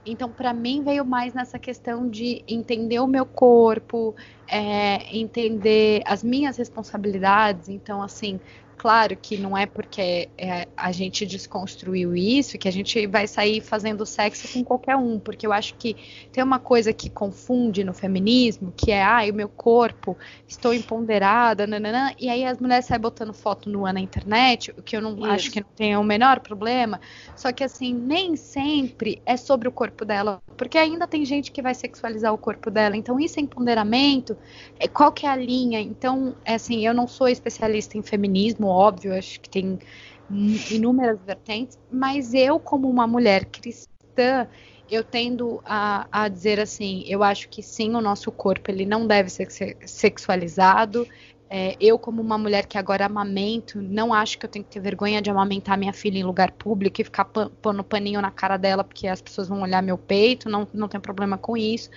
Então, para mim, veio mais nessa questão de entender o meu corpo, é, entender as minhas responsabilidades. Então, assim, claro que não é porque é, a gente desconstruiu isso que a gente vai sair fazendo sexo com qualquer um, porque eu acho que tem uma coisa que confunde no feminismo, que é, ah, o meu corpo, estou empoderada, nananã, e aí as mulheres saem botando foto nua na internet, o que eu não isso. acho que não tem o menor problema, só que assim, nem sempre é sobre o corpo dela, porque ainda tem gente que vai sexualizar o corpo dela, então isso é empoderamento, é, qual que é a linha? Então, é assim, eu não sou especialista em feminismo, óbvio, acho que tem inúmeras vertentes, mas eu, como uma mulher cristã, eu tendo a, a, dizer assim, eu acho que sim, o nosso corpo ele não deve ser sexualizado. É, eu, como uma mulher que agora amamento, não acho que eu tenho que ter vergonha de amamentar minha filha em lugar público e ficar pondo paninho na cara dela porque as pessoas vão olhar meu peito, não, não tem problema com isso.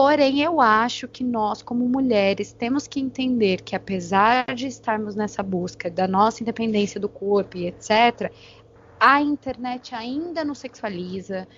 Porém, eu acho que nós, como mulheres, temos que entender que, apesar de estarmos nessa busca da nossa independência do corpo e etc., a internet ainda nos sexualiza,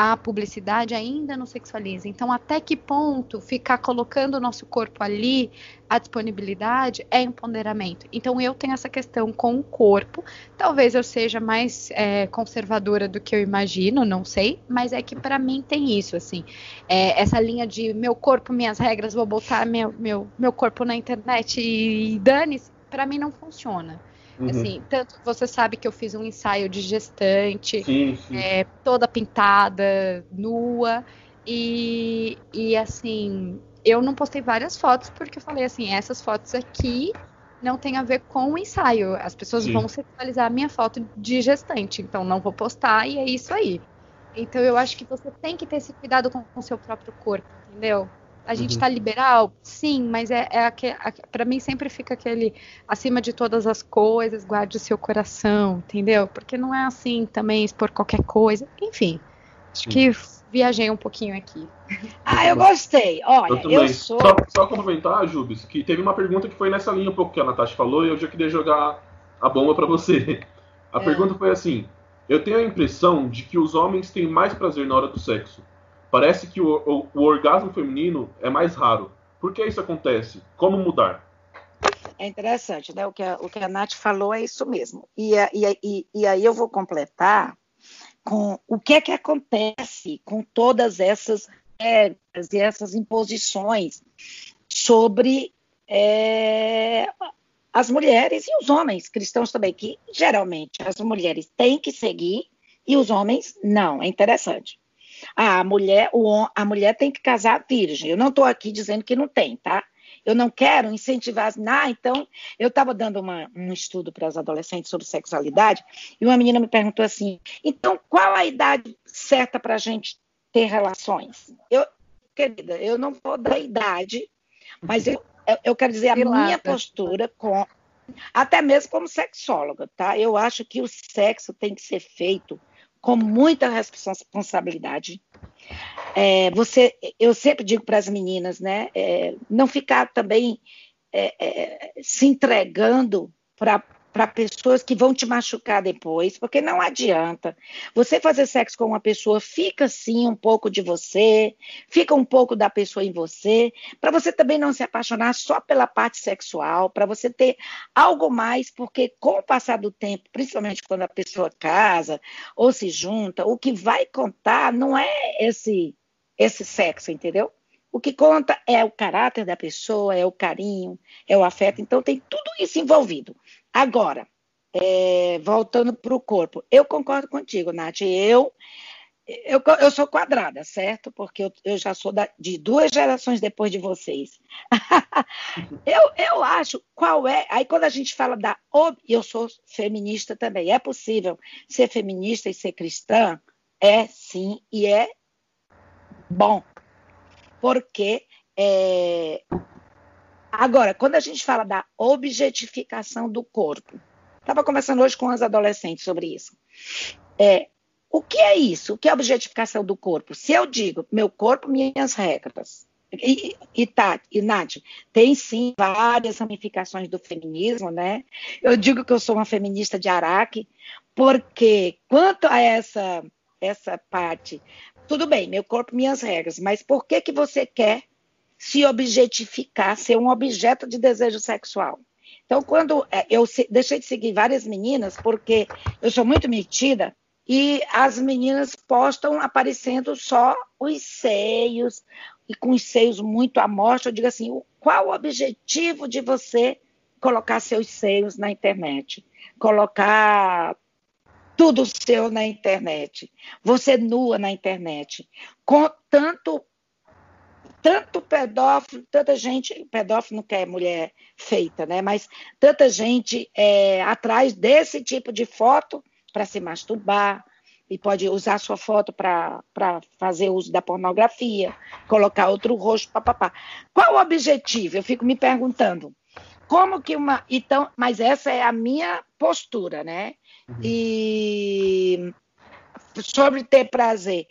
a publicidade ainda não sexualiza. Então, até que ponto ficar colocando o nosso corpo ali, a disponibilidade, é empoderamento? Então, eu tenho essa questão com o corpo. Talvez eu seja mais é, conservadora do que eu imagino, não sei, mas é que para mim tem isso, assim. É, essa linha de meu corpo, minhas regras, vou botar meu, meu, meu corpo na internet e, e dane-se, para mim não funciona. Uhum. Assim, tanto você sabe que eu fiz um ensaio de gestante, sim, sim. É, toda pintada, nua, e, e assim, eu não postei várias fotos porque eu falei assim, essas fotos aqui não tem a ver com o ensaio. As pessoas sim. vão sexualizar a minha foto de gestante, então não vou postar e é isso aí. Então eu acho que você tem que ter esse cuidado com o seu próprio corpo, entendeu? A gente está uhum. liberal? Sim, mas é, é para mim sempre fica aquele acima de todas as coisas, guarde o seu coração, entendeu? Porque não é assim também expor qualquer coisa. Enfim, acho que viajei um pouquinho aqui. Ah, eu gostei. Olha, eu, eu sou. Só, só complementar, Jubes, que teve uma pergunta que foi nessa linha um pouco que a Natasha falou e eu já queria jogar a bomba para você. A é. pergunta foi assim: Eu tenho a impressão de que os homens têm mais prazer na hora do sexo. Parece que o, o, o orgasmo feminino é mais raro. Por que isso acontece? Como mudar? É interessante, né? O que a, o que a Nath falou é isso mesmo. E, e, e, e aí eu vou completar com o que é que acontece com todas essas regras e essas imposições sobre é, as mulheres e os homens cristãos também, que geralmente as mulheres têm que seguir e os homens não. É interessante. Ah, a mulher, o, a mulher tem que casar virgem. Eu não estou aqui dizendo que não tem, tá? Eu não quero incentivar. Ah, então, eu estava dando uma, um estudo para as adolescentes sobre sexualidade e uma menina me perguntou assim: então, qual a idade certa para a gente ter relações? Eu, querida, eu não vou dar idade, mas eu, eu quero dizer a minha postura com, até mesmo como sexóloga, tá? Eu acho que o sexo tem que ser feito com muita responsabilidade. É, você, eu sempre digo para as meninas, né, é, não ficar também é, é se entregando para para pessoas que vão te machucar depois, porque não adianta. Você fazer sexo com uma pessoa, fica sim um pouco de você, fica um pouco da pessoa em você, para você também não se apaixonar só pela parte sexual, para você ter algo mais, porque com o passar do tempo, principalmente quando a pessoa casa ou se junta, o que vai contar não é esse esse sexo, entendeu? O que conta é o caráter da pessoa, é o carinho, é o afeto. Então tem tudo isso envolvido. Agora, é, voltando para o corpo, eu concordo contigo, Nath. Eu, eu, eu sou quadrada, certo? Porque eu, eu já sou da, de duas gerações depois de vocês. eu, eu acho qual é. Aí quando a gente fala da. Eu sou feminista também. É possível ser feminista e ser cristã? É sim, e é bom. Porque é, Agora, quando a gente fala da objetificação do corpo, estava conversando hoje com as adolescentes sobre isso. É, o que é isso? O que é objetificação do corpo? Se eu digo meu corpo, minhas regras, e, e, tá, e Nath, tem sim várias ramificações do feminismo, né? Eu digo que eu sou uma feminista de Araque, porque quanto a essa, essa parte, tudo bem, meu corpo, minhas regras, mas por que, que você quer se objetificar, ser um objeto de desejo sexual. Então, quando é, eu deixei de seguir várias meninas, porque eu sou muito metida, e as meninas postam aparecendo só os seios, e com os seios muito à mostra, eu digo assim, qual o objetivo de você colocar seus seios na internet? Colocar tudo seu na internet, você nua na internet, com tanto tanto pedófilo, tanta gente, pedófilo não quer mulher feita, né? Mas tanta gente é, atrás desse tipo de foto para se masturbar e pode usar sua foto para fazer uso da pornografia, colocar outro rosto, papapá. Qual o objetivo? Eu fico me perguntando. Como que uma. Então, mas essa é a minha postura, né? Uhum. E sobre ter prazer.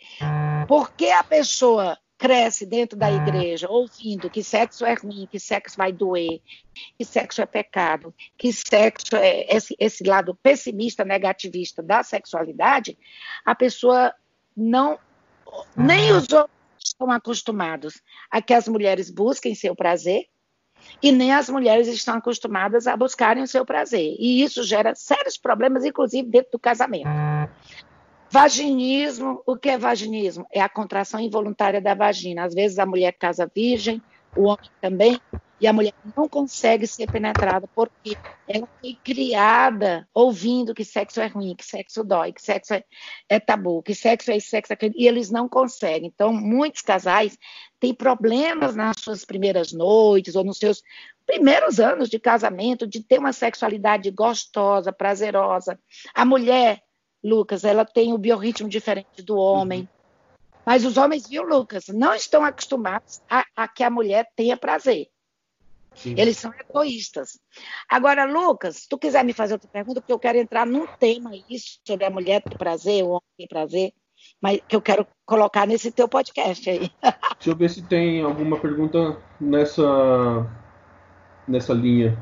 Por que a pessoa cresce dentro da ah. igreja ouvindo que sexo é ruim, que sexo vai doer, que sexo é pecado, que sexo é esse, esse lado pessimista, negativista da sexualidade, a pessoa não. Nem os homens estão acostumados a que as mulheres busquem seu prazer e nem as mulheres estão acostumadas a buscarem o seu prazer. E isso gera sérios problemas, inclusive dentro do casamento. Vaginismo, o que é vaginismo? É a contração involuntária da vagina. Às vezes a mulher casa virgem, o homem também, e a mulher não consegue ser penetrada porque ela foi criada ouvindo que sexo é ruim, que sexo dói, que sexo é, é tabu, que sexo é isso, sexo é e eles não conseguem. Então, muitos casais têm problemas nas suas primeiras noites ou nos seus primeiros anos de casamento de ter uma sexualidade gostosa, prazerosa. A mulher Lucas, ela tem o biorritmo diferente do homem. Uhum. Mas os homens, viu, Lucas, não estão acostumados a, a que a mulher tenha prazer. Sim. Eles são egoístas. Agora, Lucas, se tu quiser me fazer outra pergunta, porque eu quero entrar num tema isso sobre a mulher ter prazer, o homem ter prazer, mas que eu quero colocar nesse teu podcast aí. Deixa eu ver se tem alguma pergunta nessa nessa linha.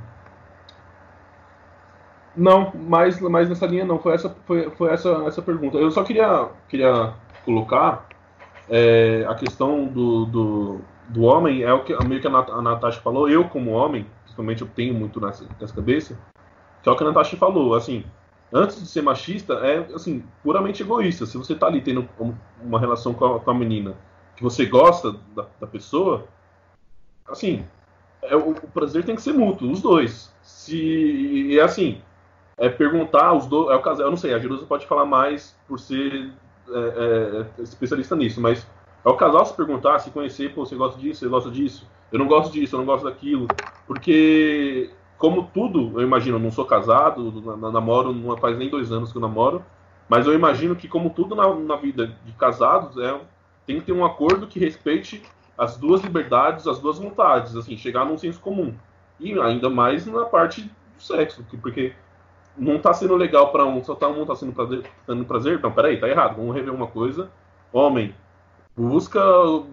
Não, mais, mais nessa linha não. Foi essa, foi, foi essa, essa pergunta. Eu só queria, queria colocar é, a questão do, do, do homem, é o que meio que a, Nat a Natasha falou, eu como homem, principalmente eu tenho muito nessa, nessa cabeça, que é o que a Natasha falou, assim, antes de ser machista, é assim, puramente egoísta. Se você tá ali tendo uma relação com a, com a menina que você gosta da, da pessoa, assim, é, o, o prazer tem que ser mútuo, os dois. Se é assim, é perguntar os dois. É o caso, eu não sei, a Jerusa pode falar mais por ser é, é, especialista nisso, mas é o casal se perguntar, se conhecer, pô, você gosta disso, você gosta disso, eu não gosto disso, eu não gosto daquilo, porque como tudo, eu imagino, eu não sou casado, namoro, não faz nem dois anos que eu namoro, mas eu imagino que como tudo na, na vida de casados, é, tem que ter um acordo que respeite as duas liberdades, as duas vontades, assim, chegar num senso comum. E ainda mais na parte do sexo, porque não tá sendo legal para um, só tá um tá sendo prazer, dando prazer. Não, peraí, tá errado. Vamos rever uma coisa. Homem, busca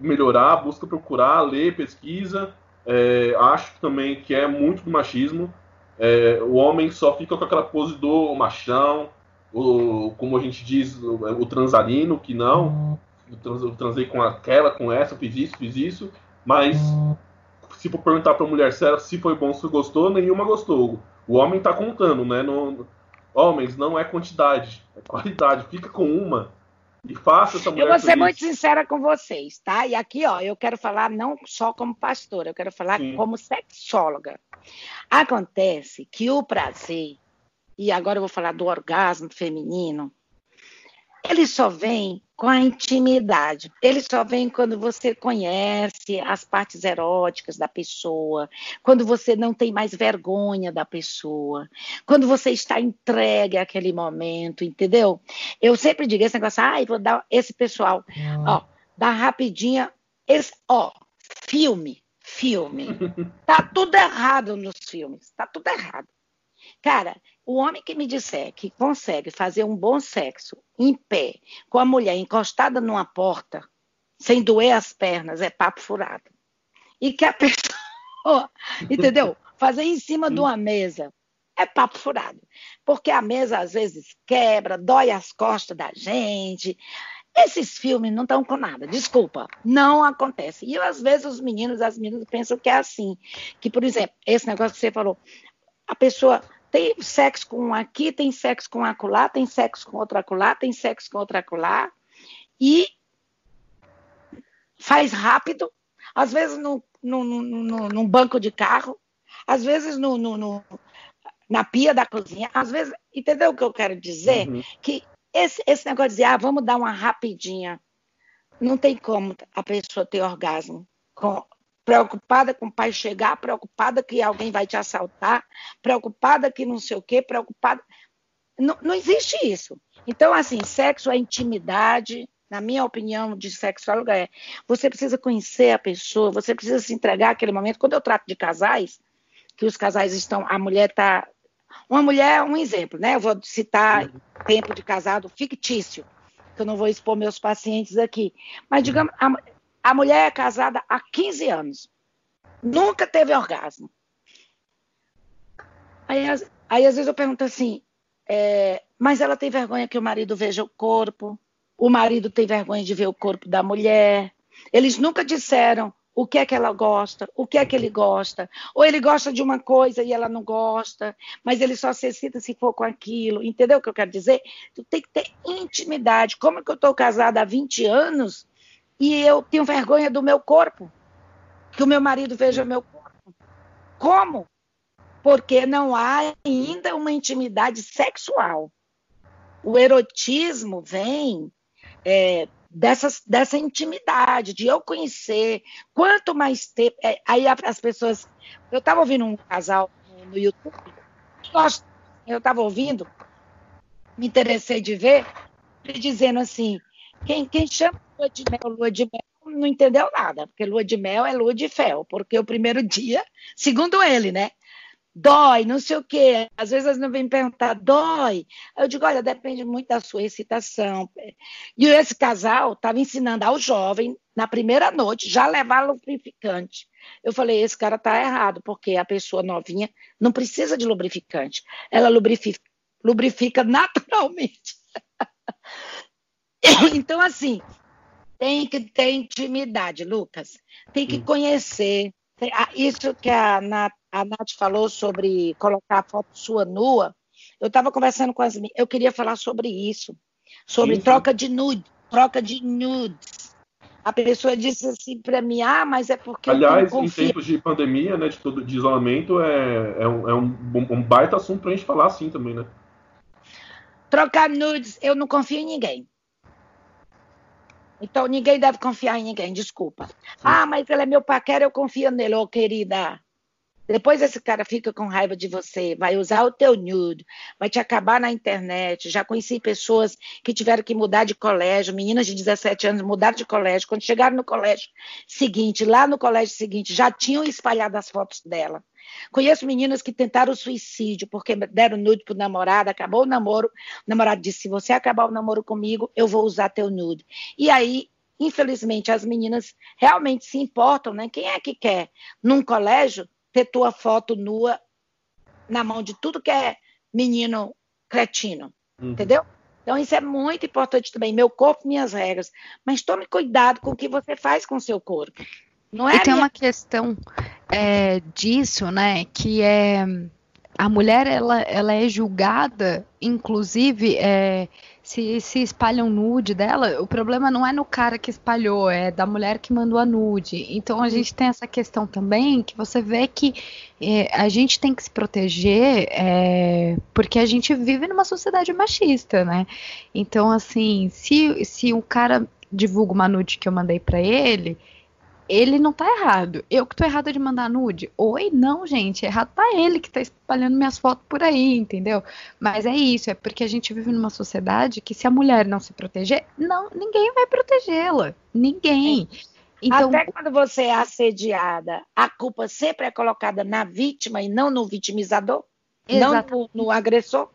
melhorar, busca procurar, ler, pesquisa. É, acho também que é muito do machismo. É, o homem só fica com aquela pose do machão, o, como a gente diz, o, o transalino, que não. Eu, trans, eu transei com aquela, com essa, fiz isso, fiz isso. Mas se for perguntar pra mulher se foi bom, se gostou, nenhuma gostou. O homem tá contando, né? No, homens, não é quantidade, é qualidade. Fica com uma e faça essa mulher. Eu vou ser feliz. muito sincera com vocês, tá? E aqui, ó, eu quero falar não só como pastora, eu quero falar Sim. como sexóloga. Acontece que o prazer, e agora eu vou falar do orgasmo feminino, ele só vem com a intimidade. Ele só vem quando você conhece as partes eróticas da pessoa, quando você não tem mais vergonha da pessoa, quando você está entregue àquele momento, entendeu? Eu sempre digo esse negócio, ah, vou dar esse pessoal, ó, dá rapidinha, esse, ó, filme, filme. Tá tudo errado nos filmes, tá tudo errado. Cara, o homem que me disser que consegue fazer um bom sexo em pé, com a mulher encostada numa porta, sem doer as pernas, é papo furado. E que a pessoa, entendeu? Fazer em cima de uma mesa é papo furado. Porque a mesa às vezes quebra, dói as costas da gente. Esses filmes não estão com nada, desculpa, não acontece. E às vezes os meninos, as meninas pensam que é assim. Que, por exemplo, esse negócio que você falou, a pessoa tem sexo com um aqui, tem sexo com um acolá, tem sexo com outro acolá, tem sexo com outro acolá, e faz rápido, às vezes no, no, no, no, num banco de carro, às vezes no, no, no- na pia da cozinha, às vezes, entendeu o que eu quero dizer? Uhum. Que esse, esse negócio de ah, vamos dar uma rapidinha, não tem como a pessoa ter orgasmo com, preocupada com o pai chegar, preocupada que alguém vai te assaltar, preocupada que não sei o quê, preocupada. Não, não existe isso. Então, assim, sexo é intimidade. Na minha opinião de sexóloga é, você precisa conhecer a pessoa, você precisa se entregar àquele momento. Quando eu trato de casais, que os casais estão, a mulher está, uma mulher é um exemplo, né? Eu vou citar tempo de casado fictício, que eu não vou expor meus pacientes aqui. Mas digamos, a, a mulher é casada há 15 anos. Nunca teve orgasmo. Aí, aí às vezes eu pergunto assim, é, mas ela tem vergonha que o marido veja o corpo, o marido tem vergonha de ver o corpo da mulher. Eles nunca disseram o que é que ela gosta, o que é que ele gosta. Ou ele gosta de uma coisa e ela não gosta, mas ele só se excita se for com aquilo. Entendeu o que eu quero dizer? Tu tem que ter intimidade. Como é que eu estou casada há 20 anos e eu tenho vergonha do meu corpo? Que o meu marido veja o meu corpo. Como? Porque não há ainda uma intimidade sexual. O erotismo vem é, dessas, dessa intimidade, de eu conhecer. Quanto mais tempo. é, aí as pessoas. Eu estava ouvindo um casal no, YouTube. Eu estava ouvindo, me interessei de ver, ele dizendo assim: quem, quem chama lua de mel, lua de mel, não entendeu nada, porque lua de mel é lua de fel, porque o primeiro dia, segundo ele, né? Dói, não sei o quê. Às vezes eles não vêm perguntar, dói. Eu digo, olha, depende muito da sua excitação. E esse casal estava ensinando ao jovem, na primeira noite, já levar lubrificante. Eu falei, esse cara está errado, porque a pessoa novinha não precisa de lubrificante. Ela lubrifica, lubrifica naturalmente. então, assim, tem que ter intimidade, Lucas. Tem que conhecer. Tem- ah, Isso que a Nath, a Nath falou sobre colocar a foto sua nua, eu estava conversando com as minhas, eu queria falar sobre isso, sobre sim. troca de nude, troca de nudes. A pessoa disse assim para mim, ah, mas é porque eu Aliás, em tempos de pandemia, né, de, todo, de isolamento, é, é, um, é um, um baita assunto pra gente falar assim também, né? Trocar nudes, eu não confio em ninguém. Então ninguém deve confiar em ninguém, desculpa. Ah, mas ele é meu paquera, eu confio nele, ô querida. Depois esse cara fica com raiva de você, vai usar o teu nude, vai te acabar na internet. Já conheci pessoas que tiveram que mudar de colégio, meninas de 17 anos mudaram de colégio. Quando chegaram no colégio seguinte, lá no colégio seguinte, já tinham espalhado as fotos dela. Conheço meninas que tentaram suicídio porque deram nude pro namorado, acabou o namoro. O namorado disse: se você acabar o namoro comigo, eu vou usar teu nude. E aí infelizmente, as meninas realmente se importam, né? Quem é que quer, num colégio, ter tua foto nua na mão de tudo que é menino cretino, uhum. entendeu? Então, isso é muito importante também. Meu corpo, minhas regras. Mas tome cuidado com o que você faz com o seu corpo. Não é e tem minha... uma questão é, disso, né? Que é a mulher ela, ela é julgada, inclusive, é, se, se espalham nude dela, o problema não é no cara que espalhou, é da mulher que mandou a nude. Então a gente tem essa questão também que você vê que é, a gente tem que se proteger é, porque a gente vive numa sociedade machista, né? Então, assim, se, se um cara divulga uma nude que eu mandei para ele ele não tá errado. Eu que tô errada de mandar nude. Oi, não, gente. Errado tá ele que tá espalhando minhas fotos por aí, entendeu? Mas é isso, é porque a gente vive numa sociedade que se a mulher não se proteger, não, ninguém vai protegê-la. Ninguém. Então, Até quando você é assediada, a culpa sempre é colocada na vítima e não no vitimizador? Exatamente. Não no, no agressor?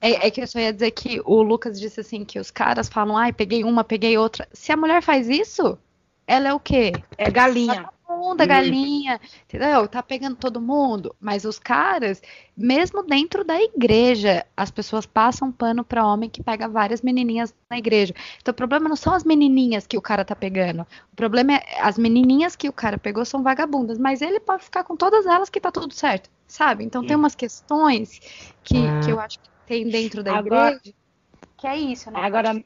É, é, que eu só ia dizer que o Lucas disse assim que os caras falam, ai, peguei uma, peguei outra. Se a mulher faz isso, ela é o quê? É galinha. Todo mundo é galinha, entendeu? Tá pegando todo mundo. Mas os caras, mesmo dentro da igreja, as pessoas passam pano para homem que pega várias menininhas na igreja. Então o problema não são as menininhas que o cara tá pegando. O problema é as menininhas que o cara pegou são vagabundas, mas ele pode ficar com todas elas que tá tudo certo, sabe? Então Sim. tem umas questões que, ah. que eu acho que tem dentro da Agora, igreja que é isso, né? Agora,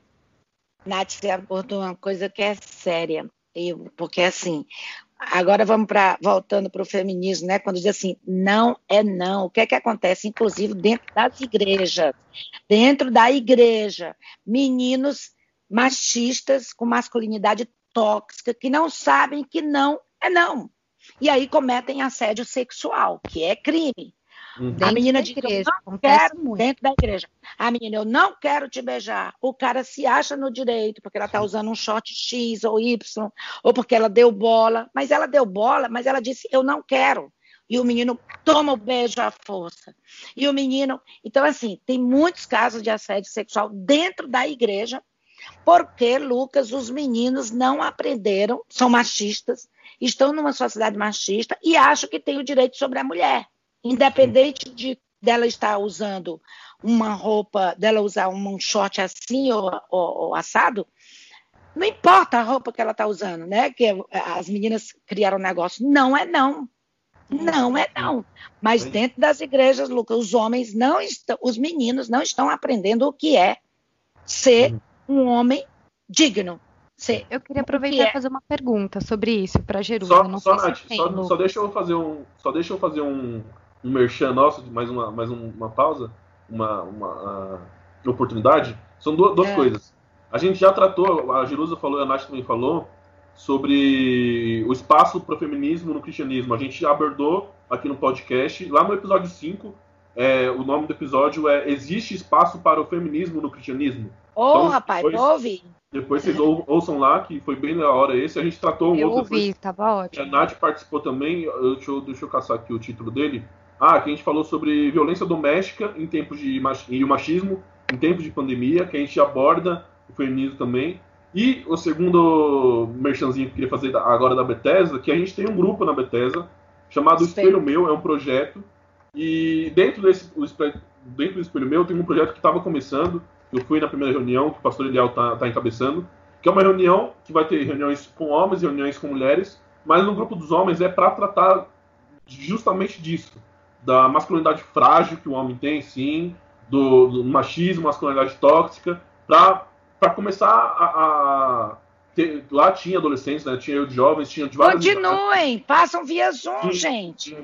Nath, você abordou uma coisa que é séria eu, porque assim, agora vamos para voltando para o feminismo, né? Quando diz assim, não é não. O que é que acontece, inclusive dentro das igrejas, dentro da igreja, meninos machistas com masculinidade tóxica que não sabem que não é não. E aí cometem assédio sexual, que é crime. Uhum. A menina diz, igreja, eu não quero, muito. dentro da igreja. A menina, eu não quero te beijar. O cara se acha no direito, porque ela está usando um short X ou Y, ou porque ela deu bola. Mas ela deu bola, mas ela disse, eu não quero. E o menino toma o beijo à força. E o menino. Então, assim, tem muitos casos de assédio sexual dentro da igreja, porque, Lucas, os meninos não aprenderam, são machistas, estão numa sociedade machista e acham que tem o direito sobre a mulher. Independente de dela estar usando uma roupa, dela usar um short assim ou, ou, ou assado, não importa a roupa que ela está usando, né? Que as meninas criaram um negócio. Não é não. Não é não. Mas dentro das igrejas, Lucas, os homens não estão, os meninos não estão aprendendo o que é ser um homem digno. Ser eu queria aproveitar e é. fazer uma pergunta sobre isso para Jerusalém. Só, só, Nath, só, só, deixa eu fazer um, só deixa eu fazer um, um merchan nosso, mais uma, mais uma pausa, uma, uma uh, oportunidade, são duas, duas é. coisas. A gente já tratou, a Jerusa falou, a Nath também falou, sobre o espaço para o feminismo no cristianismo. A gente já abordou aqui no podcast, lá no episódio 5, é, o nome do episódio é Existe Espaço para o Feminismo no Cristianismo? Ô, oh, então, rapaz, depois, ouve! Depois vocês ou, ouçam lá, que foi bem na hora esse. A gente tratou um eu outro. Eu ouvi, depois. tava ótimo. A Nath participou também, eu, deixa, eu, deixa eu caçar aqui o título dele. Ah, que a gente falou sobre violência doméstica em tempos de e o machismo em tempos de pandemia, que a gente aborda o feminismo também. E o segundo merchanzinho que eu queria fazer agora da Bethesda, que a gente tem um grupo na Bethesda chamado Espelho, Espelho Meu, é um projeto. E dentro desse dentro do Espelho Meu tem um projeto que estava começando. Eu fui na primeira reunião que o pastor Eliel está tá encabeçando, que é uma reunião que vai ter reuniões com homens e reuniões com mulheres, mas no grupo dos homens é para tratar justamente disso da masculinidade frágil que o homem tem, sim, do, do machismo, masculinidade tóxica, para começar a, a ter, lá tinha adolescentes, né? Tinha eu de jovens, tinha de várias. Continuem, passam via Zoom, gente.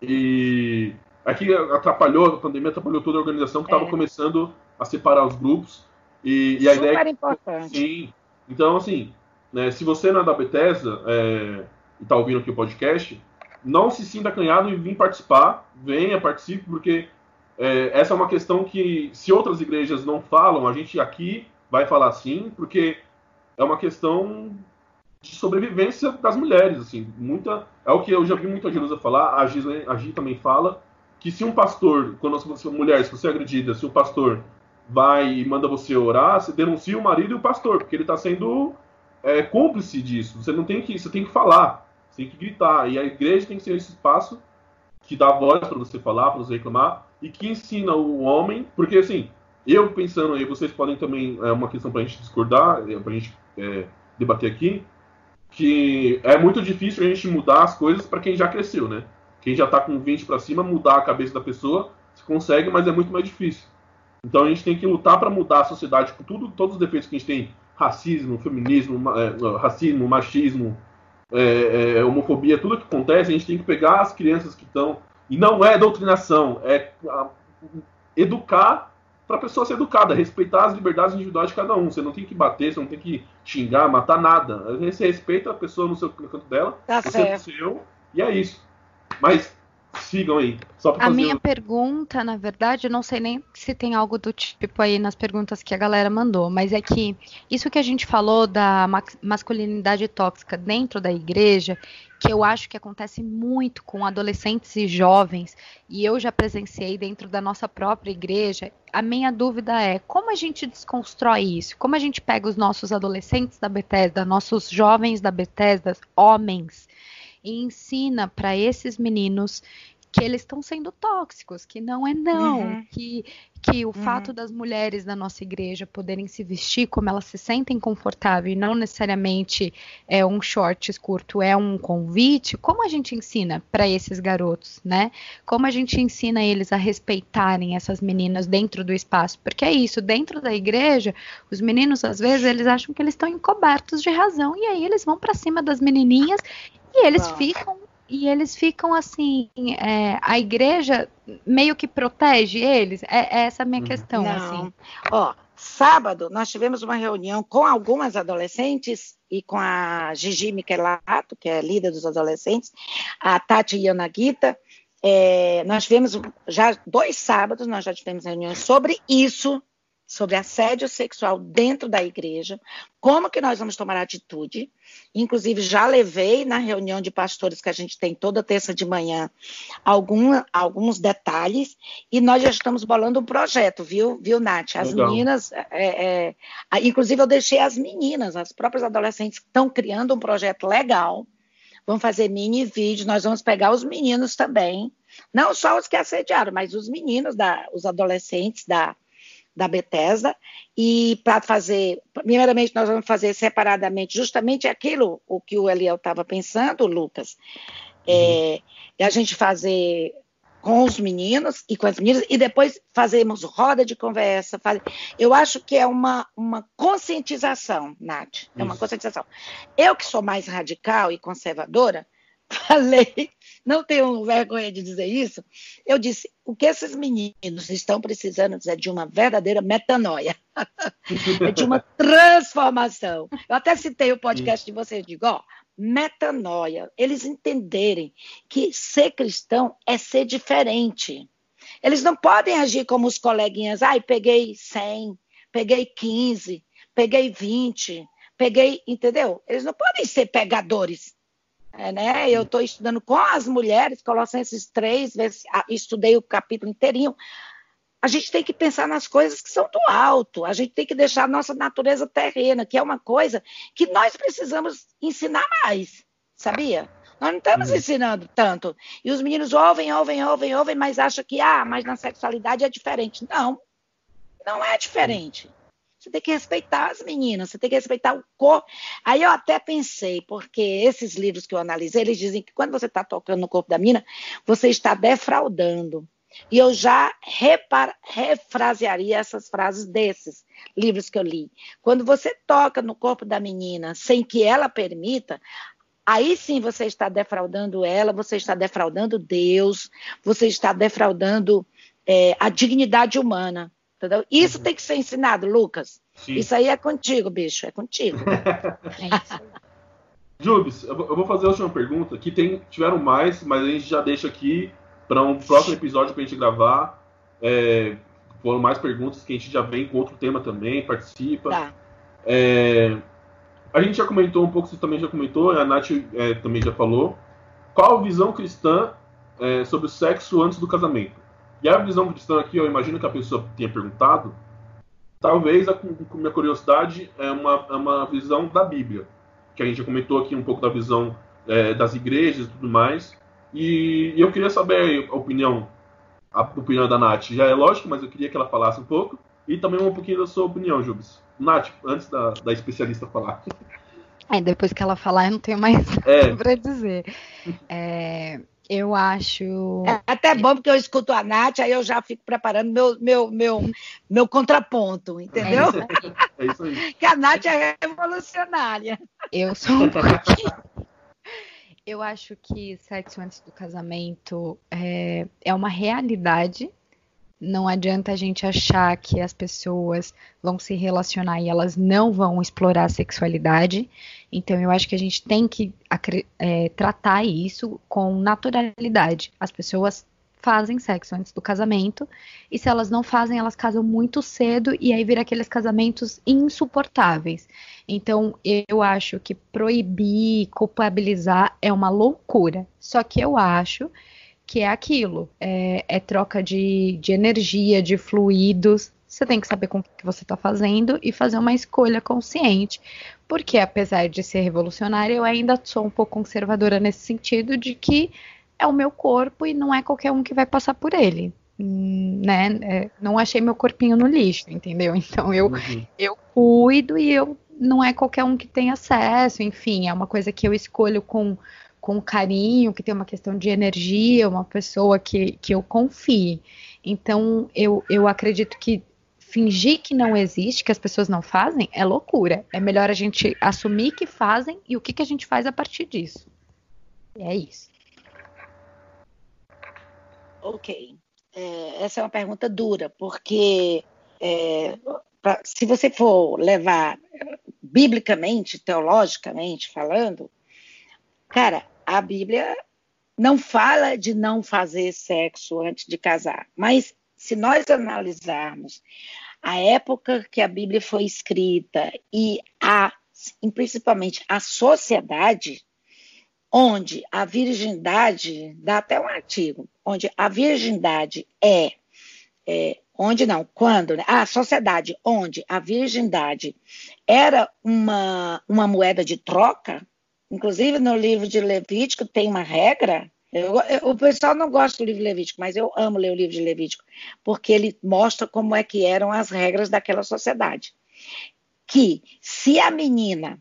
E aqui atrapalhou, a pandemia atrapalhou toda a organização que estava é. começando a separar os grupos. E, e a Super ideia. É importante. Sim. Então, assim, né, se você não é da Bethesda é, e está ouvindo aqui o podcast, não se sinta acanhado e vir participar, venha, participe, porque é, essa é uma questão que, se outras igrejas não falam, a gente aqui vai falar sim, porque é uma questão de sobrevivência das mulheres, assim, muita, é o que eu já vi muita Jerusa falar, a Gisele, a Gi também fala, que se um pastor, quando você, mulher, se você é agredida, se o pastor vai e manda você orar, você denuncia o marido e o pastor, porque ele está sendo é, cúmplice disso. Você não tem que, você tem que falar, tem que gritar. E a igreja tem que ser esse espaço que dá voz para você falar, para você reclamar e que ensina o homem, porque assim, eu pensando aí, vocês podem também é uma questão para a gente discordar, é, para a gente é, debater aqui, que é muito difícil a gente mudar as coisas para quem já cresceu, né? Quem já está com 20 para cima, mudar a cabeça da pessoa, se consegue, mas é muito mais difícil. Então a gente tem que lutar para mudar a sociedade com tudo, todos os defeitos que a gente tem, racismo, feminismo, é, racismo, machismo, é, é, homofobia, tudo que acontece, a gente tem que pegar as crianças que estão e não é doutrinação, é a, educar para a pessoa ser educada, respeitar as liberdades individuais de cada um. Você não tem que bater, você não tem que xingar, matar nada. Você respeita a pessoa no seu no canto dela, tá você é seu, e é isso. Mas sigam aí. Só a minha pergunta, na verdade, eu não sei nem se tem algo do tipo aí nas perguntas que a galera mandou, mas é que isso que a gente falou da masculinidade tóxica dentro da igreja, que eu acho que acontece muito com adolescentes e jovens, e eu já presenciei dentro da nossa própria igreja, a minha dúvida é como a gente desconstrói isso? Como a gente pega os nossos adolescentes da Bethesda, nossos jovens da Bethesda, homens, e ensina para esses meninos que eles estão sendo tóxicos, que não é não, uhum. que, que o uhum. fato das mulheres da nossa igreja poderem se vestir como elas se sentem confortáveis e não necessariamente é um shorts curto, é um convite, como a gente ensina para esses garotos, né? Como a gente ensina eles a respeitarem essas meninas dentro do espaço? Porque é isso, dentro da igreja, os meninos às vezes eles acham que eles estão encobertos de razão e aí eles vão para cima das menininhas e eles ficam e eles ficam assim, é, a igreja meio que protege eles. É, é essa a minha uhum. questão. Não. Assim. Ó, sábado nós tivemos uma reunião com algumas adolescentes e com a Gigi Michelato, que é líder dos adolescentes, a Tati Yanagita. É, nós tivemos já dois sábados, nós já tivemos reuniões sobre isso, sobre assédio sexual dentro da igreja, como que nós vamos tomar atitude. Inclusive, já levei na reunião de pastores que a gente tem toda terça de manhã algum, alguns detalhes, e nós já estamos bolando um projeto, viu, viu Nath? As Legal. meninas, é, é, inclusive eu deixei as meninas, as próprias adolescentes, estão criando um projeto legal, vão fazer mini vídeos, nós vamos pegar os meninos também, não só os que assediaram, mas os meninos, da, os adolescentes da da Bethesda, e para fazer, primeiramente nós vamos fazer separadamente justamente aquilo o que o Eliel estava pensando, Lucas, é, é, a gente fazer com os meninos e com as meninas, e depois fazemos roda de conversa. Faz... Eu acho que é uma, uma conscientização, Nath, é uma Isso. conscientização. Eu que sou mais radical e conservadora, falei não tenho vergonha de dizer isso, eu disse: o que esses meninos estão precisando é de uma verdadeira metanoia, é de uma transformação. Eu até citei o podcast de vocês, digo, ó, metanoia, eles entenderem que ser cristão é ser diferente. Eles não podem agir como os coleguinhas, ai, peguei 100, peguei 15, peguei 20, peguei, entendeu? Eles não podem ser pegadores. É, né? Eu estou estudando com as mulheres, Colossenses 3, estudei o capítulo inteirinho. A gente tem que pensar nas coisas que são do alto, a gente tem que deixar a nossa natureza terrena, que é uma coisa que nós precisamos ensinar mais, sabia? Nós não estamos uhum. ensinando tanto. E os meninos ouvem, ouvem, ouvem, ouvem, mas acham que, ah, mas na sexualidade é diferente. Não, não é diferente. Você tem que respeitar as meninas, você tem que respeitar o corpo. Aí eu até pensei, porque esses livros que eu analisei, eles dizem que quando você está tocando no corpo da menina, você está defraudando. E eu já repar, refrasearia essas frases desses livros que eu li. Quando você toca no corpo da menina sem que ela permita, aí sim você está defraudando ela, você está defraudando Deus, você está defraudando é, a dignidade humana. Entendeu? Isso uhum. tem que ser ensinado, Lucas. Sim. Isso aí é contigo, bicho, é contigo. é Jubes, eu vou fazer a última pergunta, que tem, tiveram mais, mas a gente já deixa aqui para um próximo episódio para a gente gravar. É, foram mais perguntas que a gente já vem com outro tema também, participa. Tá. É, a gente já comentou um pouco, você também já comentou, a Nath é, também já falou. Qual a visão cristã é, sobre o sexo antes do casamento? E a visão cristã aqui, eu imagino que a pessoa tenha perguntado, talvez, a, com minha curiosidade, é uma, é uma visão da Bíblia que a gente já comentou aqui um pouco da visão é, das igrejas e tudo mais. E, eu queria saber a opinião, a opinião da Nath. Já é lógico, mas eu queria que ela falasse um pouco. E também um pouquinho da sua opinião, Jubes. Nath, antes da, da especialista falar. É, depois que ela falar, eu não tenho mais é. nada para dizer. É, eu acho. É até bom porque eu escuto a Nath, aí eu já fico preparando meu, meu, meu, meu contraponto, entendeu? É isso aí. É isso aí. que a Nath é revolucionária. Eu sou um. Eu acho que sexo antes do casamento é, é uma realidade não adianta a gente achar que as pessoas vão se relacionar e elas não vão explorar a sexualidade. Então, eu acho que a gente tem que é, tratar isso com naturalidade. As pessoas fazem sexo antes do casamento, e se elas não fazem, elas casam muito cedo, e aí vira aqueles casamentos insuportáveis. Então, eu acho que proibir, culpabilizar é uma loucura. Só que eu acho que é aquilo, é, é troca de, de energia, de fluidos. Você tem que saber com o que você está fazendo e fazer uma escolha consciente. Porque, apesar de ser revolucionária, eu ainda sou um pouco conservadora nesse sentido de que é o meu corpo e não é qualquer um que vai passar por ele. Hum, né? É, não achei meu corpinho no lixo, entendeu? Então eu, uhum. eu cuido e eu não é qualquer um que tem acesso, enfim, é uma coisa que eu escolho com com carinho, que tem uma questão de energia, uma pessoa que, que eu confie. Então, eu, eu acredito que fingir que não existe, que as pessoas não fazem, é loucura. É melhor a gente assumir que fazem e o que, que a gente faz a partir disso. E é isso. Ok. É, essa é uma pergunta dura, porque é, pra, se você for levar biblicamente, teologicamente falando, Cara, a Bíblia não fala de não fazer sexo antes de casar, mas se nós analisarmos a época que a Bíblia foi escrita e a principalmente a sociedade onde a virgindade dá até um artigo onde a virgindade é, é onde não quando né? a sociedade onde a virgindade era uma uma moeda de troca Inclusive, no livro de Levítico tem uma regra. Eu, eu, o pessoal não gosta do livro de Levítico, mas eu amo ler o livro de Levítico, porque ele mostra como é que eram as regras daquela sociedade. Que se a menina,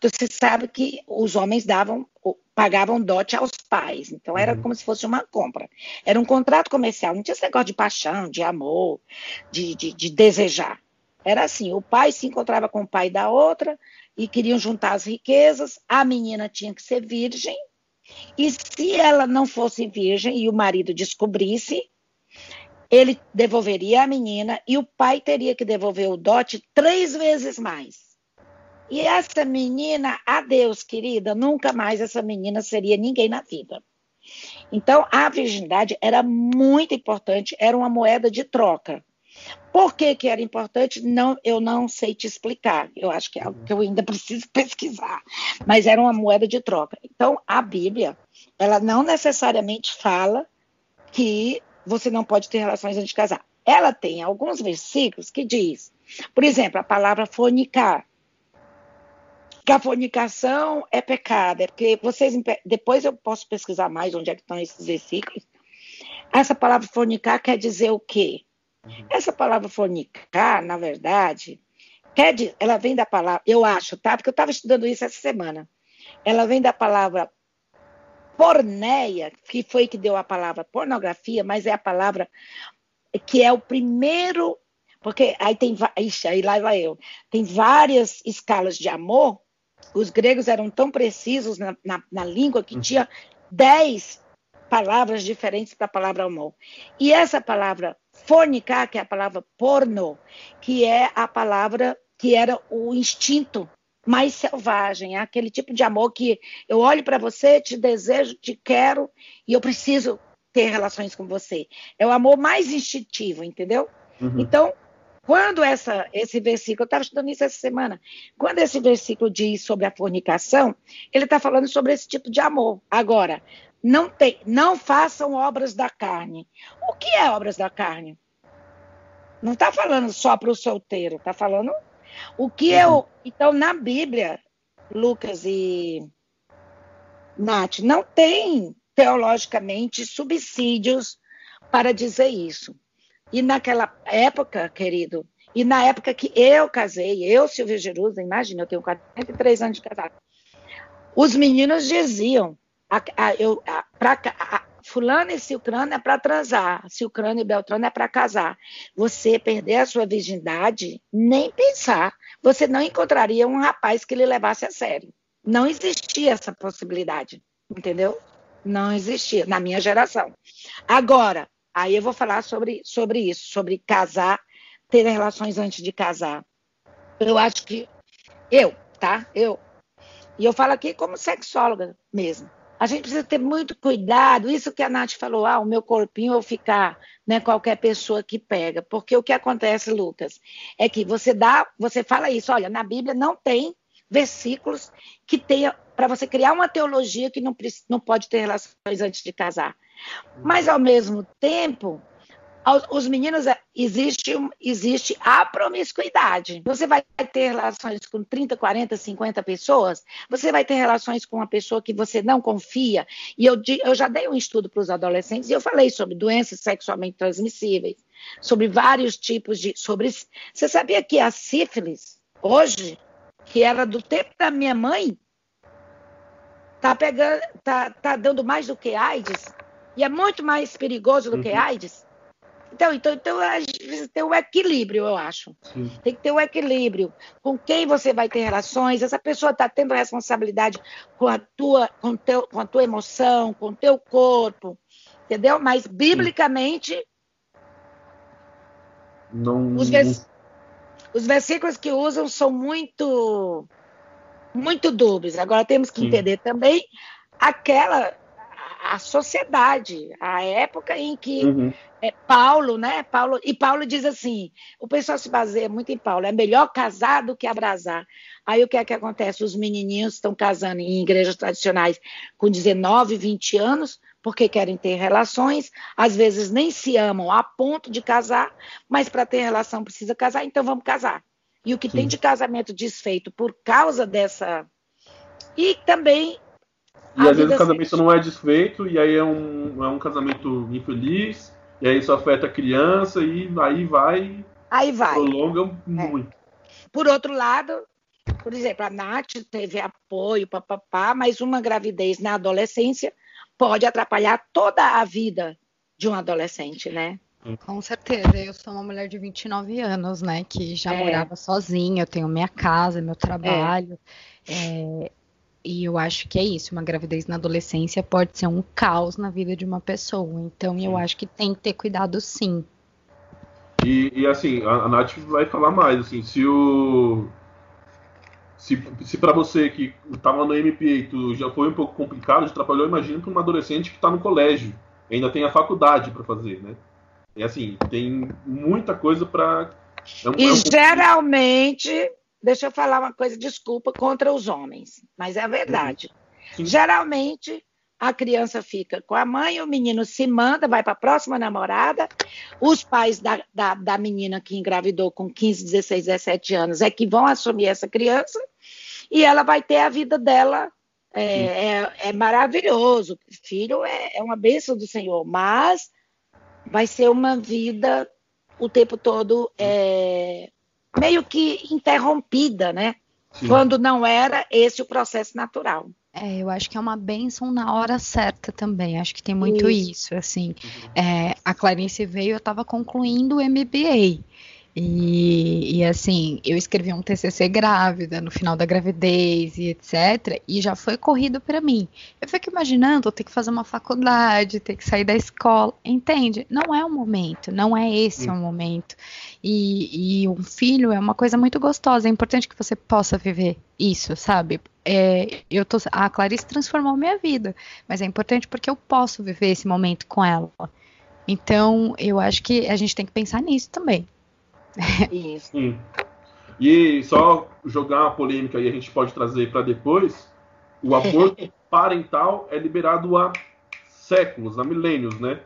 você sabe que os homens davam, pagavam dote aos pais, então era uhum. como se fosse uma compra. Era um contrato comercial, não tinha esse negócio de paixão, de amor, de, de, de desejar. Era assim, o pai se encontrava com o pai da outra, e queriam juntar as riquezas, a menina tinha que ser virgem, e se ela não fosse virgem e o marido descobrisse, ele devolveria a menina e o pai teria que devolver o dote três vezes mais. E essa menina, adeus, querida, nunca mais essa menina seria ninguém na vida. Então, a virgindade era muito importante, era uma moeda de troca. Por que, que era importante? Não, eu não sei te explicar. Eu acho que é algo que eu ainda preciso pesquisar. Mas era uma moeda de troca. Então, a Bíblia, ela não necessariamente fala que você não pode ter relações antes de casar. Ela tem alguns versículos que diz, por exemplo, a palavra fornicar. Que a fornicação é pecado, é porque vocês depois eu posso pesquisar mais onde é que estão esses versículos. Essa palavra fornicar quer dizer o quê? Uhum. Essa palavra fornicar, na verdade, quer dizer, ela vem da palavra, eu acho, tá? Porque eu estava estudando isso essa semana. Ela vem da palavra porneia, que foi que deu a palavra pornografia, mas é a palavra que é o primeiro, porque aí tem, ixi, aí lá vai eu, tem várias escalas de amor. Os gregos eram tão precisos na, na, na língua que uhum. tinha dez palavras diferentes para a palavra amor. E essa palavra fornicar, que é a palavra porno, que é a palavra que era o instinto mais selvagem, é aquele tipo de amor que eu olho para você, te desejo, te quero e eu preciso ter relações com você. É o amor mais instintivo, entendeu? Uhum. Então, quando essa, esse versículo, eu estava estudando isso essa semana, quando esse versículo diz sobre a fornicação, ele está falando sobre esse tipo de amor. Agora, não, tem, não façam obras da carne. O que é obras da carne? Não está falando só para o solteiro, está falando o que uhum. eu. Então, na Bíblia, Lucas e Nath, não tem teologicamente subsídios para dizer isso. E naquela época, querido, e na época que eu casei, eu, Silvia Jerusa, imagina, eu tenho 43 anos de casado, os meninos diziam, a, a, eu, a, pra, a, fulano e Silcrano é para transar, Silcrano e Beltrano é para casar. Você perder a sua virgindade, nem pensar. Você não encontraria um rapaz que lhe levasse a sério. Não existia essa possibilidade, entendeu? Não existia, na minha geração. Agora, Aí eu vou falar sobre, sobre isso, sobre casar, ter relações antes de casar. Eu acho que eu, tá? Eu. E eu falo aqui como sexóloga mesmo. A gente precisa ter muito cuidado. Isso que a Nath falou, ah, o meu corpinho eu ficar, né, qualquer pessoa que pega. Porque o que acontece, Lucas, é que você dá, você fala isso, olha, na Bíblia não tem versículos que tenha para você criar uma teologia que não, não pode ter relações antes de casar. Mas, ao mesmo tempo, os meninos, é, existe, existe a promiscuidade. Você vai ter relações com 30, 40, 50 pessoas, você vai ter relações com uma pessoa que você não confia. E eu, eu já dei um estudo para os adolescentes e eu falei sobre doenças sexualmente transmissíveis, sobre vários tipos de. Sobre, você sabia que a sífilis, hoje, que era do tempo da minha mãe, tá pegando, tá, tá dando mais do que AIDS? E é muito mais perigoso do uhum. que AIDS. Então, então, então gente precisa ter um equilíbrio, eu acho. Sim. Tem que ter um equilíbrio. Com quem você vai ter relações, essa pessoa está tendo responsabilidade com a tua, com, teu, com a tua emoção, com o teu corpo, entendeu? Mas biblicamente não, os, vers... os, versículos que usam são muito muito dúbios. Agora temos que Sim. entender também aquela a sociedade, a época em que uhum. é, Paulo, né? Paulo e Paulo diz assim: o pessoal se baseia muito em Paulo, é melhor casar do que abrasar. Aí o que é que acontece? Os menininhos estão casando em igrejas tradicionais com 19, 20 anos, porque querem ter relações, às vezes nem se amam a ponto de casar, mas para ter relação precisa casar, então vamos casar. E o que Sim. tem de casamento desfeito por causa dessa. E também e às vezes o casamento não é desfeito, e aí é um, é um casamento infeliz, e aí isso afeta a criança, e aí vai. Aí vai. Prolonga é. muito. Por outro lado, por exemplo, a Nath teve apoio, papapá, mas uma gravidez na adolescência pode atrapalhar toda a vida de um adolescente, né? Com certeza, eu sou uma mulher de 29 anos, né, que já é. morava sozinha, eu tenho minha casa, meu trabalho. É. É, e eu acho que é isso, uma gravidez na adolescência pode ser um caos na vida de uma pessoa. Então eu acho que tem que ter cuidado sim. E, e assim, a, a Nath vai falar mais, assim, se o. Se, se para você que estava no MPA tu já foi um pouco complicado, te atrapalhou, imagina para uma adolescente que está no colégio, ainda tem a faculdade para fazer, né? É assim, tem muita coisa para. É um, e é um... geralmente deixa eu falar uma coisa, desculpa, contra os homens, mas é a verdade. Uhum. Geralmente, a criança fica com a mãe, o menino se manda, vai para a próxima namorada, os pais da, da, da, menina que engravidou com 15, 16, 17 anos é que vão assumir essa criança e ela vai ter a vida dela. É, é, é maravilhoso, filho é, é uma bênção do Senhor, mas vai ser uma vida o tempo todo é, meio que interrompida, né? Sim. Quando não era esse o processo natural. É, eu acho que é uma benção na hora certa também. Acho que tem muito isso, isso assim. É, a Clarice veio, eu estava concluindo o MBA. E, e, assim, eu escrevi um TCC grávida, no final da gravidez e etc. E já foi corrido para mim. Eu fico imaginando eu ter que fazer uma faculdade, ter que sair da escola. Entende? Não é o momento, não é esse o momento. E, e um filho é uma coisa muito gostosa. É importante que você possa viver isso, sabe? É, eu tô, a Clarice transformou minha vida, mas é importante porque eu posso viver esse momento com ela. Então, eu acho que a gente tem que pensar nisso também. Isso. Sim. E só jogar uma polêmica aí a gente pode trazer para depois. O aborto parental é liberado há séculos, há milênios, né?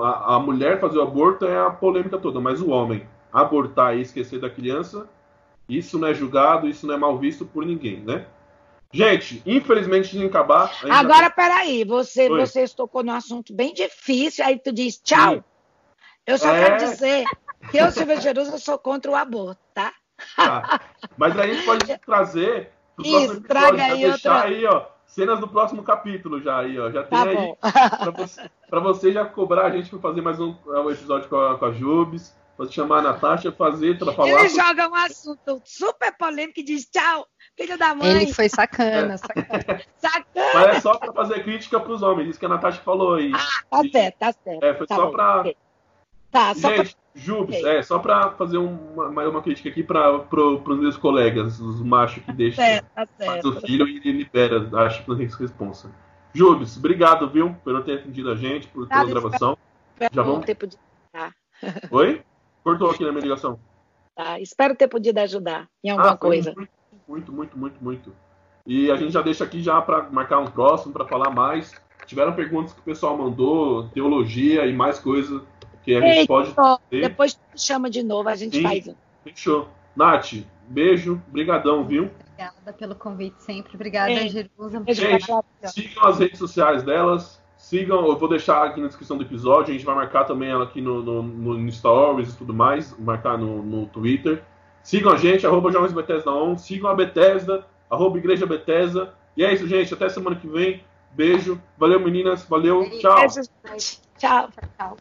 A, a mulher fazer o aborto é a polêmica toda, mas o homem abortar e esquecer da criança, isso não é julgado, isso não é mal visto por ninguém, né? Gente, infelizmente em acabar. Agora, peraí, você, você tocou num assunto bem difícil, aí tu diz tchau. Sim. Eu só é... quero dizer que eu, Silvia Jerusa, sou contra o aborto, tá? tá. Mas aí a gente pode trazer próximo episódio, aí deixar outra... aí, ó, cenas do próximo capítulo já aí, ó. Já tem tá aí pra você, pra você, já cobrar a gente pra fazer mais um, um episódio com a, com a Jubes, pra chamar a Natasha, fazer, pra falar. Ele joga um assunto super polêmico e diz tchau, filho da mãe. Ele foi sacana, é. sacana. sacana. Mas é só pra fazer crítica pros homens, isso que a Natasha falou aí. Ah, tá e, certo, tá certo. É, foi tá só bom, pra. Tá, só Gente, pra... Jubes, okay. é, só pra fazer uma, mais uma crítica aqui para pro, pros meus colegas, os machos que deixam tá certo, o filho e libera, acho que responsa. Jubes, obrigado, viu, por ter atendido a gente, por pela gravação. Já vamos... ter podido... Oi? Cortou aqui na minha ligação. Tá, espero ter podido ajudar em alguma ah, coisa. Muito, muito, muito, muito, muito. E a gente já deixa aqui já para marcar um próximo, para falar mais. Tiveram perguntas que o pessoal mandou, teologia e mais coisas que a gente pode. Depois tu chama de novo, a gente Sim, faz. Fechou. Nath, beijo, brigadão, viu? Obrigada pelo convite sempre. Obrigada, Ei, Jerusa. Gente, sigam as redes sociais delas. Sigam, eu vou deixar aqui na descrição do episódio. A gente vai marcar também ela aqui no, no, no Stories e tudo mais. Marcar no, no Twitter. Sigam a gente, arroba Jovens Bethesda On. Sigam a Bethesda, arroba Igreja Bethesda. E é isso, gente. Até semana que vem. Beijo. Valeu, meninas. Valeu. Tchau. Tchau. Tchau.